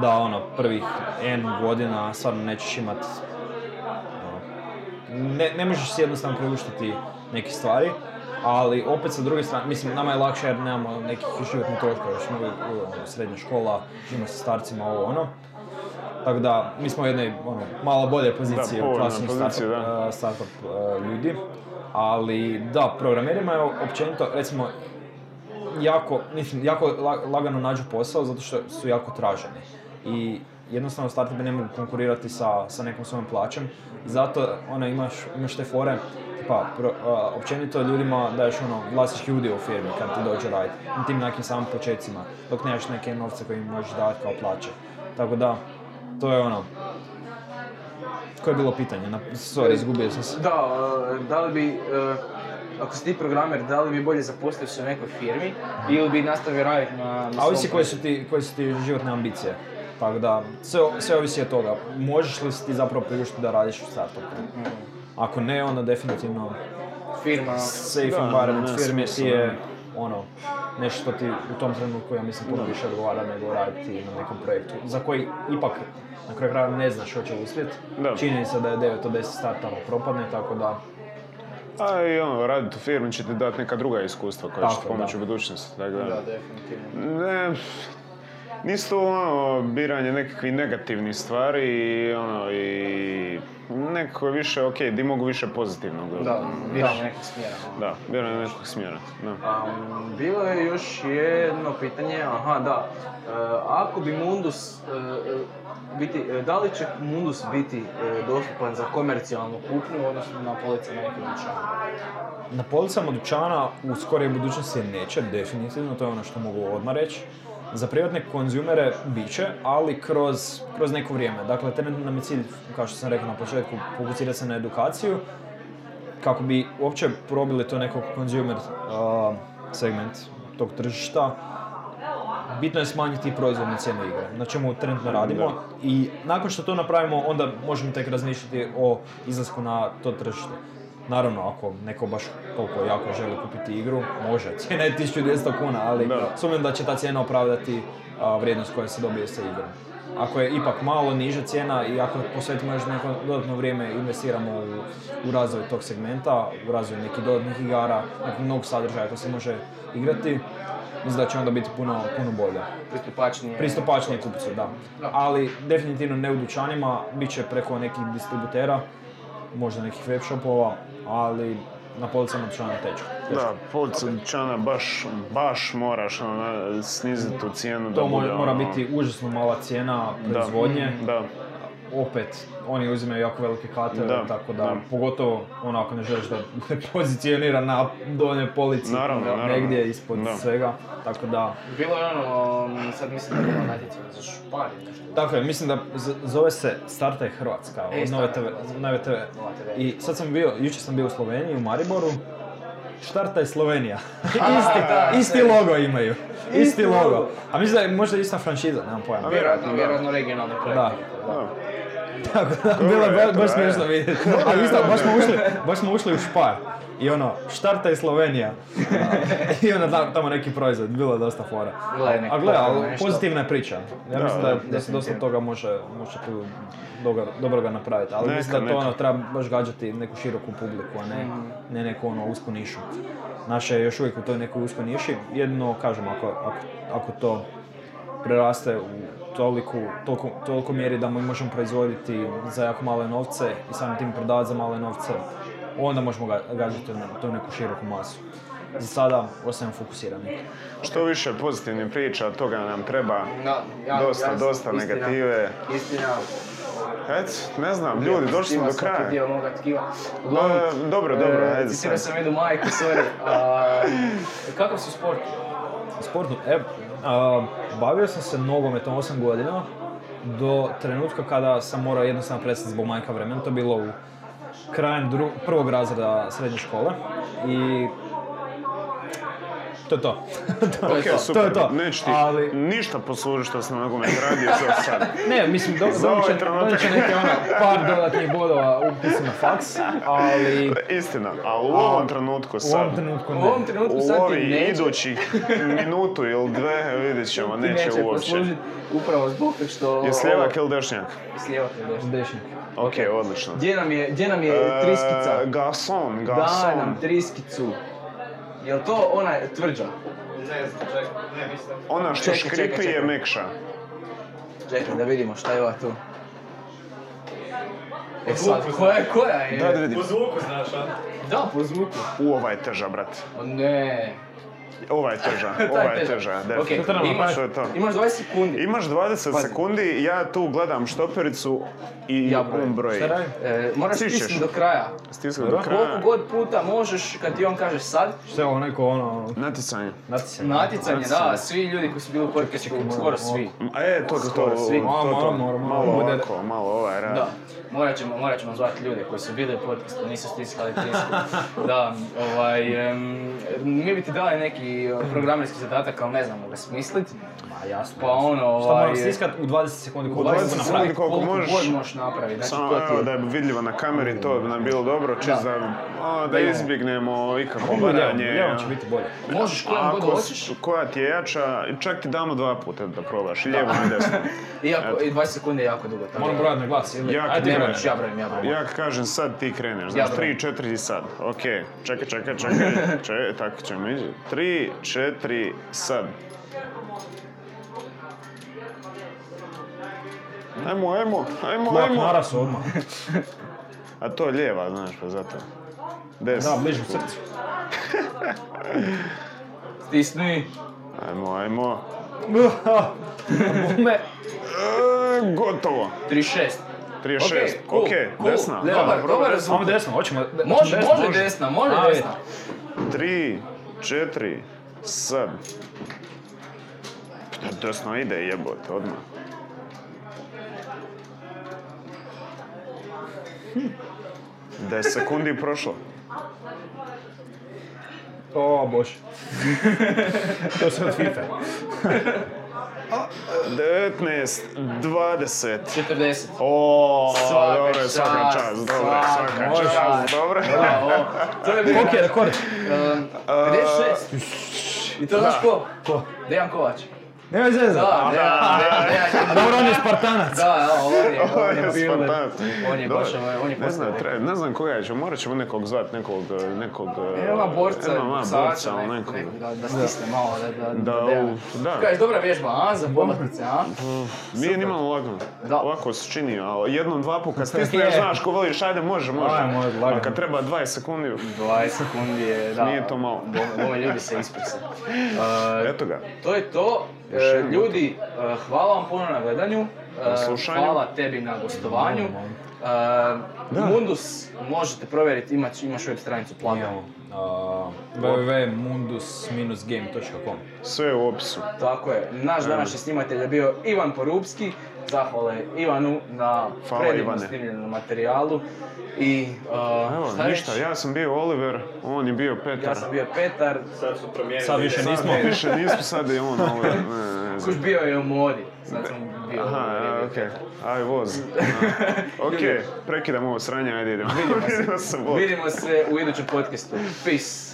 B: da ono, prvih N godina stvarno nećeš imat, ono, ne, ne možeš si jednostavno priuštiti neke stvari, ali opet sa druge strane, mislim, nama je lakše jer nemamo nekih životnih troškova, još smo u srednja škola, živimo sa starcima, ovo ono. Tako da, mi smo u jednoj ono, malo bolje poziciji
C: Da,
B: od
C: povoljnoj
B: klasnih
C: poziciji,
B: startup, uh, startup uh, ljudi. Ali da, programerima je općenito, recimo, jako, mislim, jako la- lagano nađu posao zato što su jako traženi. I jednostavno startupi ne mogu konkurirati sa, sa nekom svojom plaćom. Zato ono, imaš, imaš te fore, tipa, pro, a, općenito ljudima daješ ono, vlasnički udio u firmi kad ti dođe raditi. Na tim nekim samim početcima, dok nemaš neke novce koje im možeš davati kao plaće. Tako da, to je ono, koje je bilo pitanje? Sorry, izgubio sam se.
A: Da, da li bi, e, ako si ti programer, da li bi bolje zaposlio se u nekoj firmi ili bi nastavio raditi na, na
B: A ovisi koje su ti, koje su ti životne ambicije. Tako da, sve, sve ovisi od toga. Možeš li si ti zapravo priuštiti da radiš u startupu? Ako ne, onda definitivno
A: firma.
B: safe
C: Da,
B: environment
C: nema
B: firme ti je ono, nešto što ti u tom trenutku, ja mislim, puno više odgovara nego raditi na nekom projektu, za koji ipak na kraju kraja ne znaš hoće li uspjet.
C: Da.
B: Čini se da je 9 od 10 startama propadne, tako da
C: A i ono, raditi u firmi će ti dati neka druga iskustva koja će ti pomoći u budućnosti. Tako da,
A: Da, definitivno.
C: Ne, nisu to ono, biranje nekakvih negativnih stvari i ono, i nekako je više, ok, di mogu više pozitivnog.
A: Da, biranje nekog smjera.
C: Da, biranje nekog smjera, da.
A: Um, bilo je još jedno pitanje, aha da, E, ako bi Mundus, e, e, biti, da li će Mundus biti e, dostupan za komercijalnu kupnju, odnosno na policama nekog dućana?
B: Na policama dućana u skorijoj budućnosti neće, definitivno, to je ono što mogu odmah reći. Za privatne konzumere bit će, ali kroz, kroz neko vrijeme. Dakle, trenutno nam je cilj, kao što sam rekao na početku, fokusirati se na edukaciju. kako bi uopće probili to neko consumer uh, segment tog tržišta, bitno je smanjiti proizvodne cijene igre, na čemu trenutno radimo i nakon što to napravimo onda možemo tek razmišljati o izlasku na to tržište. Naravno, ako neko baš toliko jako želi kupiti igru, može. (laughs) Cijena je 1200 kuna, ali sumnjam da će ta cijena opravdati a, vrijednost koja se dobije sa igrom. Ako je ipak malo niža cijena i ako posvetimo još neko dodatno vrijeme investiramo u, u razvoj tog segmenta, u razvoj nekih dodatnih igara, nekog novog sadržaja koji se može igrati, mislim da će onda biti puno, puno bolje.
A: Pristupačnije.
B: Pristupačnije kupcu, da.
A: Da.
B: Ali definitivno ne u dućanima, bit će preko nekih distributera, možda nekih web shopova, ali na policama dućana tečko.
C: Da, polica dućana baš, baš moraš ono, sniziti tu cijenu da
B: To mo-
C: bude
B: mora
C: ono-
B: biti užasno mala cijena
C: Da,
B: proizvodnje.
C: Da,
B: Opet, oni uzimaju jako velike kate,
C: Da,
B: tako da,
C: da.
B: pogotovo ono ako ne želiš da ne pozicionira na donjoj polici,
C: Naravno, naravno.
B: negdje ispod
C: Da.
B: svega, tako da,
A: Bilo je ono, um, sad mislim da je bilo natjecanje za špar ili nešto.
B: Tako je, mislim da z- zove se Startaj Hrvatska
A: E,
B: od Nove TV.
A: Hrvatska.
B: Nove TV. I sad sam bio, jučer sam bio u Sloveniji, u Mariboru. Startaj Slovenija. (laughs)
A: A,
B: isti,
A: da,
B: isti
A: sve.
B: logo imaju. Isti,
A: Isti
B: logo.
A: logo.
B: A mislim da je možda ista franšiza, nemam pojma.
A: Vjerojatno,
C: da.
A: vjerojatno regionalni projekt.
B: Da.
C: da.
B: Tako da, bilo je baš smiješno vidjeti. (laughs) Ali isto, baš smo ušli, (laughs) baš smo ušli u špar. I ono, Startaj Slovenija. (laughs) I onda tamo, tamo neki proizvod, bilo je dosta fora.
A: Je
B: A gle, ali pozitivna je priča. Ja
C: Da,
B: mislim da,
C: da,
B: se dosta toga može, može tu dobro, dobro ga napraviti. Ali
C: Neka,
B: mislim da to
C: neka.
B: ono, treba baš gađati neku široku publiku, a ne, ne neku ono usku nišu. Naše je još uvijek u toj nekoj uskoj niši. Jedino, kažem, ako, ako, ako to preraste u toliku, toliko, toliko mjeri da mi možemo proizvoditi za jako male novce i samim tim prodavati za male novce, onda možemo ga, gađati na tu neku široku masu. Za sada ostajemo fokusirani.
C: Što više pozitivnih priča, toga nam treba.
A: Ja-
C: Dosta,
A: ja-
C: dosta
A: istina.
C: negative.
A: Istina.
C: Eto, ne znam, ljudi, došli smo do
A: Svaki
C: kraja.
A: dio moga tkiva.
C: Da,
A: Uglavnom,
C: dobro, dobro,
A: e,
C: ajde sad.
A: sam jednu majku, sorry. A, kakav si sport?
B: Sportno, e, bavio sam se nogometom 8 godina do trenutka kada sam morao jednostavno prestati zbog manjka vremena. To je bilo u krajem prvog razreda srednje škole i to je to. (laughs)
A: To je to.
C: super,
B: To je to.
C: neću ti
B: Ali-
C: ništa poslužiti što sam nogomet radio za sad. (laughs)
B: Ne, mislim, do,
C: Za
B: dobit će,
C: ovaj trenutak.
B: će neke ono, par dodatnih bodova u na faks, ali
C: Istina, ali u ovom trenutku
B: u
C: sad,
B: ovom trenutku
A: U
B: ne.
A: ovom trenutku
C: u
A: sad ti neće,
C: idućih (laughs) minutu ili dve, vidjet ćemo,
A: ti
C: neće
A: neće
C: uopće.
A: poslužit upravo zbog što...
C: Je slijevak ili dešnjak?
A: Slijevak ili desni.
B: Dešnjak.
C: Ok, odlično.
A: Gdje nam je, gdje nam je triskica?
C: E, Gason,
A: Daj
C: gason.
A: nam triskicu. Jel to ona tvrđa?
C: Ona što
A: Čekaj, čekaj,
C: škripi je mekša.
A: Čekaj da vidimo šta je ova tu. E sad, koja je, koja je?
C: Da, da vidim.
B: zvuku znaš, a?
A: Da, po zvuku.
C: U, ova je teža, brat.
A: O ne.
C: Ova je teža, (laughs) ova je teža,
A: Ok,
C: definitivno.
B: To treba
A: imaš,
C: To je to.
A: imaš 20 sekundi.
C: Imaš 20
A: Pazi.
C: sekundi, ja tu gledam štopericu i
A: Ja
C: on broji.
B: Šta radi?
A: E, moraš stisnuti do kraja.
C: Stisnu do kraja.
A: Koliko god puta možeš kad ti on kaže sad,
B: Što je ovo neko ono,
C: Natjecanje.
B: natjecanje?
A: natjecanje, da, svi ljudi koji su bili u podcastu, skoro svi.
C: E, to, to, to,
A: Skoro svi.
C: to,
B: Malo,
C: to,
B: malo, malo, malo.
C: malo
B: Bude-
C: ovako, malo ovaj rad.
A: Da, morat ćemo, morat ćemo zvati ljude koji su bili u podcastu, nisu stiskali tisku. (laughs) Da, ovaj, em, mi bi ti dali neki (clears throat) programerski zadatak, ali ne znamo ga smislit.
B: Ma jasno.
A: Pa ono,
B: Šta moram
A: ovaj,
B: stiskat u 20 sekundi
C: U
B: koliko
C: 20
B: mogu
C: sekundi
B: napraviti?
C: koliko možeš.
A: možeš napraviti, znači
C: Samo
A: ti
C: evo, da je vidljivo na kameri, to bi nam bilo dobro, čist da, a, da izbjegnemo
B: lijevo,
C: varanje.
B: lijevo će biti bolje.
A: Možeš kojom god
C: Ako
A: hoćeš,
C: koja ti je jača, čak ti damo dva puta da probaš, lijevo i desno.
A: iako (laughs) i 20 sekundi je jako dugo.
B: Moram brojati na glas ili?
A: Ja brojim, ja brojim.
C: Ja kažem sad ti kreneš,
A: Ja
C: znaš,
A: brojim.
C: 3, 4 i sad. Ok, čekaj, čekaj, čekaj, (laughs) čekaj, tako ćemo ići. 3, 4, sad. Ajmo, ajmo, ajmo, ajmo.
B: naras odmah.
C: A to je lijeva, znaš, pa zato. Des.
B: Da, bliže u srcu. (laughs)
A: Stisni.
C: Ajmo, ajmo. (laughs)
B: Bume.
C: E, gotovo.
A: 36.
C: 36,
A: Ok, cool,
C: ok,
A: cool.
C: desna.
A: Dobar, rezultat.
B: Samo desno, hoćemo.
A: Može, može desna, može desna.
C: 3, 4, Sad. Pa Desno ide jebote, odmah. Hm. je sekundi prošlo.
B: O, bož. (laughs) to se od FIFA.
C: 19, 20.
A: 40.
C: O, dobro, čast, svaka
A: čast,
C: dobro,
A: svaka čast,
C: dobro.
A: To je bio...
B: Koliko je rekord?
A: Um, 56. Então, tá. Tipo, pô,
B: pô,
A: dei um corte.
B: Nema zezat.
A: Da, Dejan, Dejan.
B: A dobro, on je Spartanac.
A: Da, da, on je, on je
C: Ovo je
A: bio,
C: Spartanac.
A: on je baš, ovaj, on je
C: Ne znam, tre- ne znam koga je, ćemo- morat ćemo nekog zvat, nekog, nekog...
A: Evo borca,
C: Evo, ma,
A: boksača,
C: borca, ali
A: nekog,
C: nekog.
A: nekog, da, da stisne malo, da, da,
C: Da, u- da.
A: Kažeš, dobra vježba, a, za pomlatnice, a?
C: Nije ni malo lagano.
A: Da.
C: Ovako se čini, ali jednom, dva puta (laughs) kad stisneš,
B: Je.
C: znaš, ko voliš, ajde, može, može.
B: Ajde, može, lagano.
C: A kad treba 20 sekundi,
A: 20 sekundi je, da.
C: Nije to malo.
A: Bome ljudi se isprse.
C: Eto ga.
A: To je to. E, ljudi, e, hvala vam puno na gledanju. E,
C: Na slušanju.
A: Hvala tebi na gostovanju. E, Mundus možete provjeriti, imaš, imaš web stranicu.
B: Uh, www.mundus-game.com
C: Sve je u opisu.
A: Tako je. Naš današnji snimatelj je bio Ivan Porupski. Zahvale Ivanu na
C: Hvala,
A: predivno snimljenom materijalu. I e,
C: Evo,
A: šta
C: ništa,
A: reći?
C: ja sam bio Oliver, on je bio Petar.
A: Ja sam bio Petar.
D: Sad su promijenili.
B: Sad više
C: Sad
B: nismo. (laughs)
C: više nismo, sad je on Oliver. Ne, ne.
A: Kuš bio je u modi. Sad sam bio.
C: Aha, okej.
A: Petar.
C: Aj, voz. (laughs) Ok, prekidam ovo sranje, ajde idemo.
A: Vidimo se. (laughs) Vidimo se u idućem podcastu. Peace.